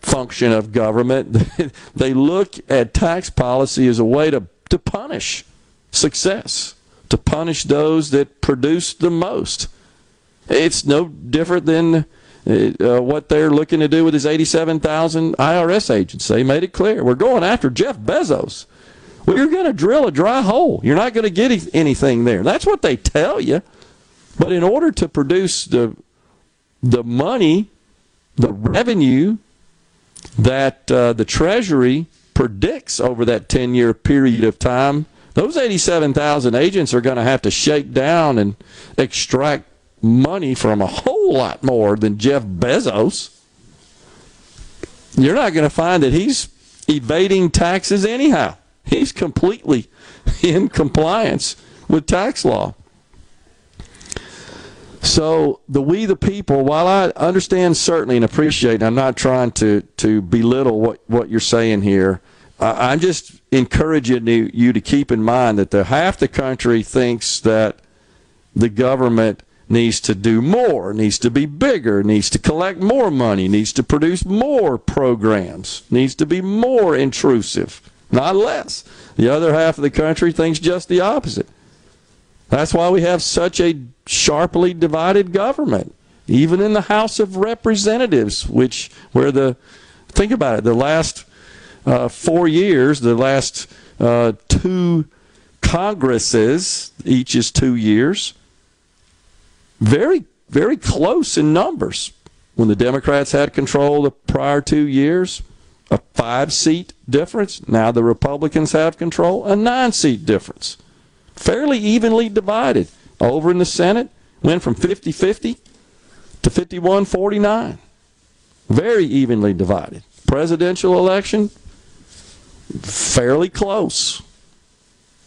function of government. they look at tax policy as a way to, to punish success, to punish those that produce the most. It's no different than uh, what they're looking to do with his 87,000 IRS agents. They made it clear. We're going after Jeff Bezos. Well, you're going to drill a dry hole. You're not going to get anything there. That's what they tell you. But in order to produce the the money, the revenue that uh, the Treasury predicts over that 10 year period of time, those 87,000 agents are going to have to shake down and extract money from a whole lot more than Jeff Bezos. You're not going to find that he's evading taxes anyhow. He's completely in compliance with tax law. So the we the people, while I understand certainly and appreciate, and I'm not trying to to belittle what what you're saying here. I, I'm just encouraging you, you to keep in mind that the half the country thinks that the government needs to do more, needs to be bigger, needs to collect more money, needs to produce more programs, needs to be more intrusive not less. The other half of the country thinks just the opposite. That's why we have such a sharply divided government, even in the House of Representatives, which where the think about it, the last uh, four years, the last uh, two Congresses, each is two years, very very close in numbers. When the Democrats had control the prior two years, a five seat difference. Now the Republicans have control, a nine seat difference. Fairly evenly divided. Over in the Senate, went from 50 50 to 51 49. Very evenly divided. Presidential election, fairly close.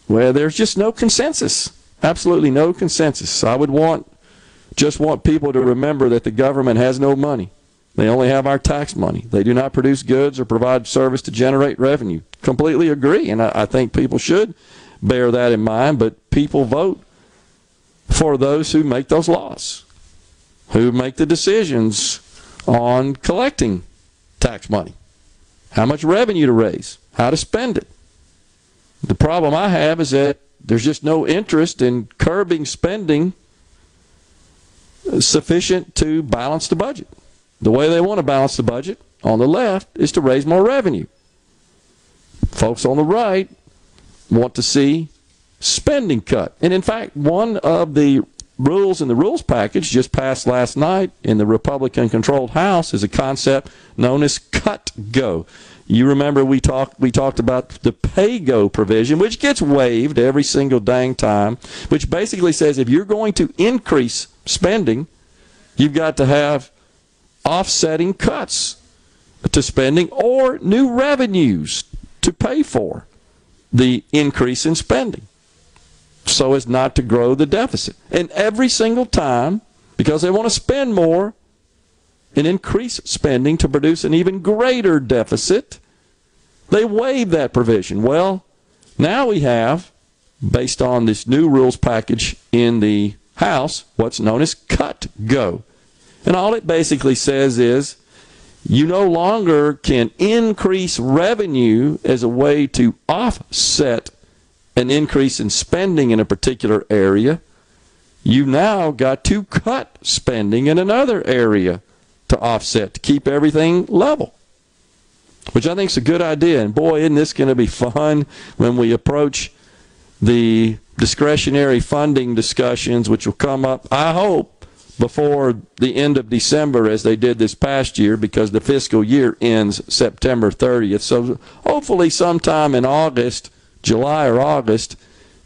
Where there's just no consensus. Absolutely no consensus. I would want just want people to remember that the government has no money. They only have our tax money. They do not produce goods or provide service to generate revenue. Completely agree, and I, I think people should bear that in mind. But people vote for those who make those laws, who make the decisions on collecting tax money, how much revenue to raise, how to spend it. The problem I have is that there's just no interest in curbing spending sufficient to balance the budget. The way they want to balance the budget on the left is to raise more revenue. Folks on the right want to see spending cut. And in fact, one of the rules in the rules package just passed last night in the Republican controlled House is a concept known as cut go. You remember we talked we talked about the pay go provision, which gets waived every single dang time, which basically says if you're going to increase spending, you've got to have offsetting cuts to spending or new revenues to pay for the increase in spending so as not to grow the deficit. And every single time, because they want to spend more and increase spending to produce an even greater deficit, they waive that provision. Well, now we have, based on this new rules package in the House, what's known as cut go. And all it basically says is you no longer can increase revenue as a way to offset an increase in spending in a particular area, you've now got to cut spending in another area to offset to keep everything level. Which I think is a good idea. And boy, isn't this going to be fun when we approach the discretionary funding discussions, which will come up, I hope, before the end of December as they did this past year because the fiscal year ends September 30th. So hopefully, sometime in August, July or August,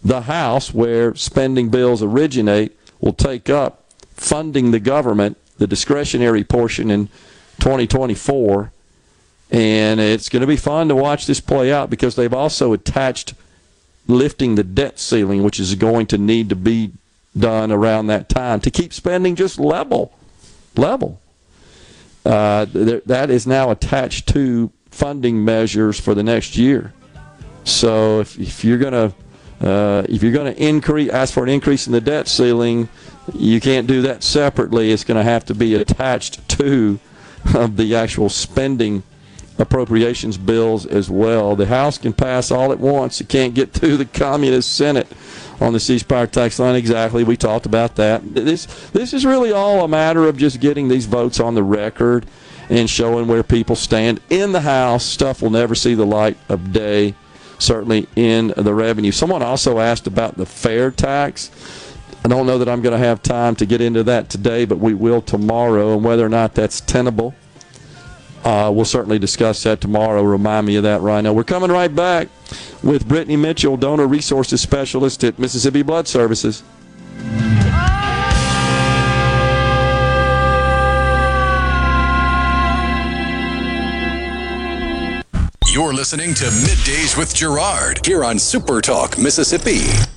the House, where spending bills originate, will take up funding the government, the discretionary portion in 2024. And it's going to be fun to watch this play out because they've also attached lifting the debt ceiling, which is going to need to be done around that time to keep spending just level. Level. Uh, th- that is now attached to funding measures for the next year. So if, if you're going to uh, if you're going to increase, ask for an increase in the debt ceiling, you can't do that separately. It's going to have to be attached to uh, the actual spending appropriations bills as well. The House can pass all at once. It can't get through the Communist Senate on the C Spire tax line. Exactly. We talked about that. This this is really all a matter of just getting these votes on the record and showing where people stand in the House. Stuff will never see the light of day. Certainly in the revenue. Someone also asked about the fair tax. I don't know that I'm going to have time to get into that today, but we will tomorrow, and whether or not that's tenable. Uh, we'll certainly discuss that tomorrow. Remind me of that, Rhino. We're coming right back with Brittany Mitchell, donor resources specialist at Mississippi Blood Services. You're listening to Middays with Gerard here on Super Talk, Mississippi.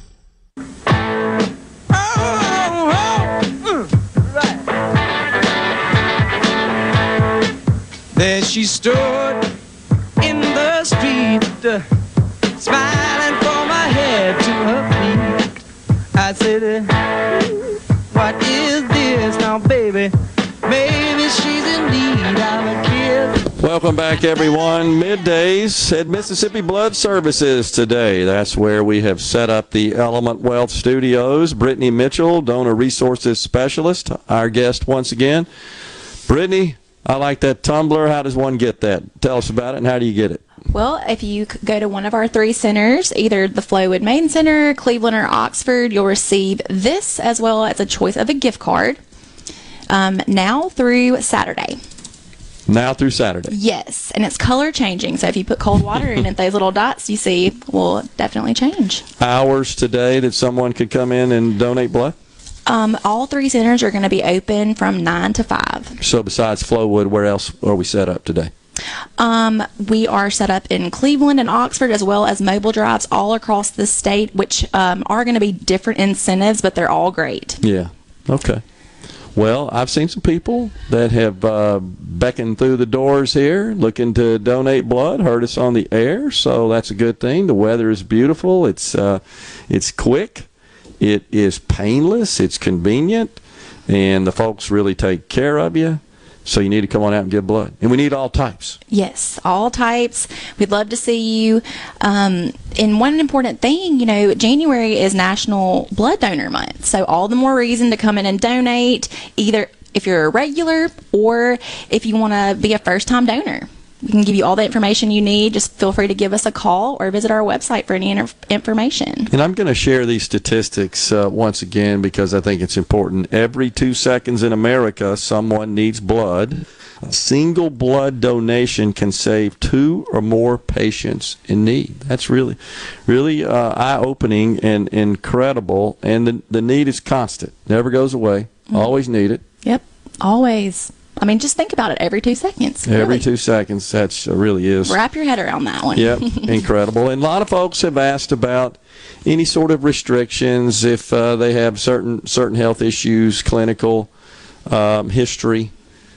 There she stood in the street, smiling from her head to her feet. I said, What is this now, baby? Maybe she's in need of a kiss. Welcome back, everyone. Middays at Mississippi Blood Services today. That's where we have set up the Element Wealth Studios. Brittany Mitchell, donor resources specialist, our guest once again. Brittany, I like that tumbler. How does one get that? Tell us about it and how do you get it? Well, if you go to one of our three centers, either the Flowood Main Center, Cleveland, or Oxford, you'll receive this as well as a choice of a gift card um, now through Saturday. Now through Saturday. Yes, and it's color changing. So if you put cold water in it, those little dots you see will definitely change. Hours today that someone could come in and donate blood? Um, all three centers are going to be open from 9 to 5. So besides Flowood, where else are we set up today? Um, we are set up in Cleveland and Oxford, as well as mobile drives all across the state, which um, are going to be different incentives, but they're all great. Yeah. Okay. Well, I've seen some people that have uh, beckoned through the doors here looking to donate blood, heard us on the air, so that's a good thing. The weather is beautiful. It's uh, it's quick. It is painless. It's convenient, and the folks really take care of you. So you need to come on out and give blood, and we need all types. Yes, all types. We'd love to see you. Um, and one important thing, you know, January is National Blood Donor Month. So all the more reason to come in and donate, either if you're a regular or if you want to be a first time donor. We can give you all the information you need. Just feel free to give us a call or visit our website for any inter- information. And I'm going to share these statistics uh, once again because I think it's important. Every two seconds in America, someone needs blood. A single blood donation can save two or more patients in need. That's really, really uh, eye-opening and incredible. And the, the need is constant. Never goes away. Always need it. Yep, always. I mean, just think about it every two seconds. Every two seconds. That's uh, really is. Wrap your head around that one. Yep, incredible. And a lot of folks have asked about any sort of restrictions if uh, they have certain certain health issues, clinical um, history,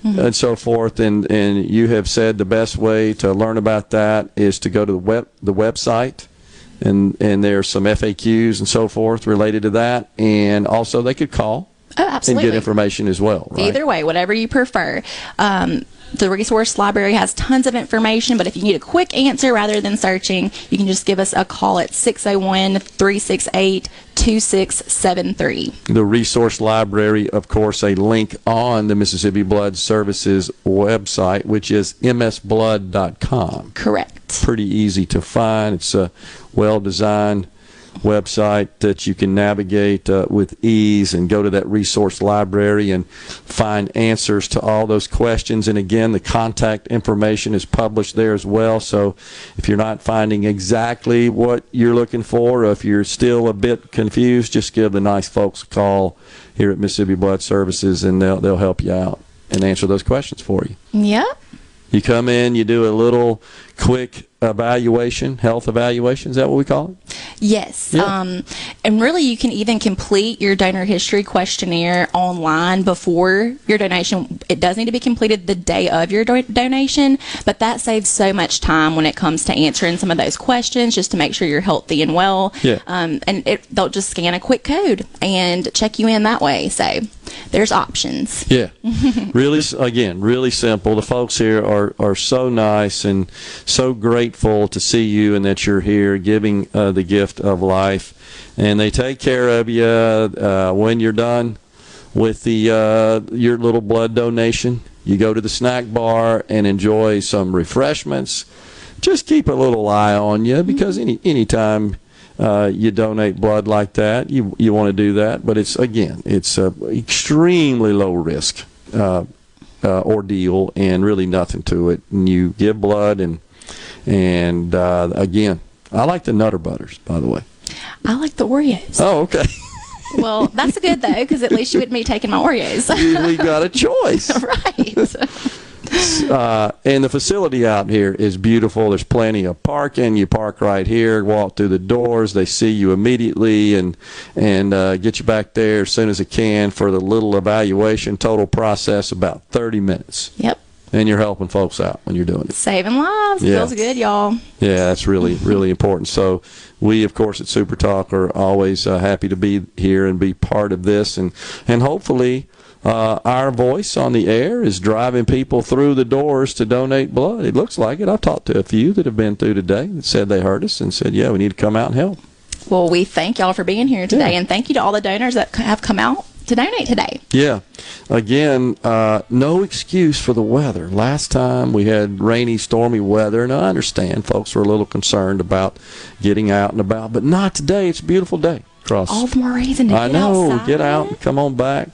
Mhm. and so forth. And and you have said the best way to learn about that is to go to the web the website. And, and there's some FAQs and so forth related to that, and also they could call Oh, and get information as well. Right? Either way, whatever you prefer. Um, the resource library has tons of information, but if you need a quick answer rather than searching, you can just give us a call at 601 368 2673. The resource library, of course, a link on the Mississippi Blood Services website, which is msblood.com. Correct. Pretty easy to find. It's a well designed website that you can navigate uh, with ease and go to that resource library and find answers to all those questions. And again, the contact information is published there as well. So if you're not finding exactly what you're looking for, or if you're still a bit confused, just give the nice folks a call here at Mississippi Blood Services and they'll, they'll help you out and answer those questions for you. Yep. You come in, you do a little quick evaluation, health evaluation. Is that what we call it? Yes. Yeah. Um, and really, you can even complete your donor history questionnaire online before your donation. It does need to be completed the day of your do- donation, but that saves so much time when it comes to answering some of those questions just to make sure you're healthy and well. Yeah. Um, and it, they'll just scan a quick code and check you in that way. So there's options. Yeah, really. Again, really simple. The folks here are are so nice and so grateful to see you and that you're here, giving uh, the gift of life, and they take care of you uh, when you're done with the uh, your little blood donation. You go to the snack bar and enjoy some refreshments. Just keep a little eye on you because any anytime uh, you donate blood like that, you you want to do that. But it's again, it's a extremely low risk uh, uh, ordeal and really nothing to it. And you give blood and and uh, again, I like the Nutter Butters, by the way. I like the Oreos. Oh, okay. Well, that's good though, because at least you wouldn't be taking my Oreos. we got a choice. right. uh, and the facility out here is beautiful. There's plenty of parking. You park right here, walk through the doors. They see you immediately and and uh, get you back there as soon as it can for the little evaluation. Total process about 30 minutes. Yep. And you're helping folks out when you're doing it. Saving lives. Yeah. Feels good, y'all. Yeah, that's really really important. So we, of course, at Super Talk are always uh, happy to be here and be part of this, and and hopefully. Uh, our voice on the air is driving people through the doors to donate blood. It looks like it. I've talked to a few that have been through today that said they heard us and said, "Yeah, we need to come out and help." Well, we thank y'all for being here today, and thank you to all the donors that have come out to donate today. Yeah. Again, uh, no excuse for the weather. Last time we had rainy, stormy weather, and I understand folks were a little concerned about getting out and about, but not today. It's a beautiful day. Across. All the more reason to I get know. outside. Get out and come on back.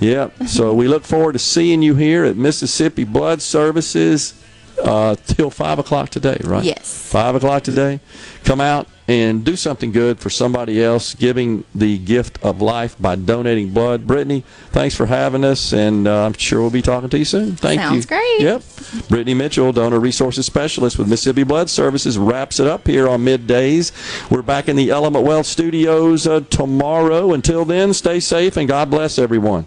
Yep. so we look forward to seeing you here at Mississippi Blood Services uh, till five o'clock today, right? Yes. Five o'clock today. Come out and do something good for somebody else, giving the gift of life by donating blood. Brittany, thanks for having us, and uh, I'm sure we'll be talking to you soon. Thank you. Sounds great. Yep. Brittany Mitchell, donor resources specialist with Mississippi Blood Services, wraps it up here on middays. We're back in the Element Wealth studios uh, tomorrow. Until then, stay safe and God bless everyone.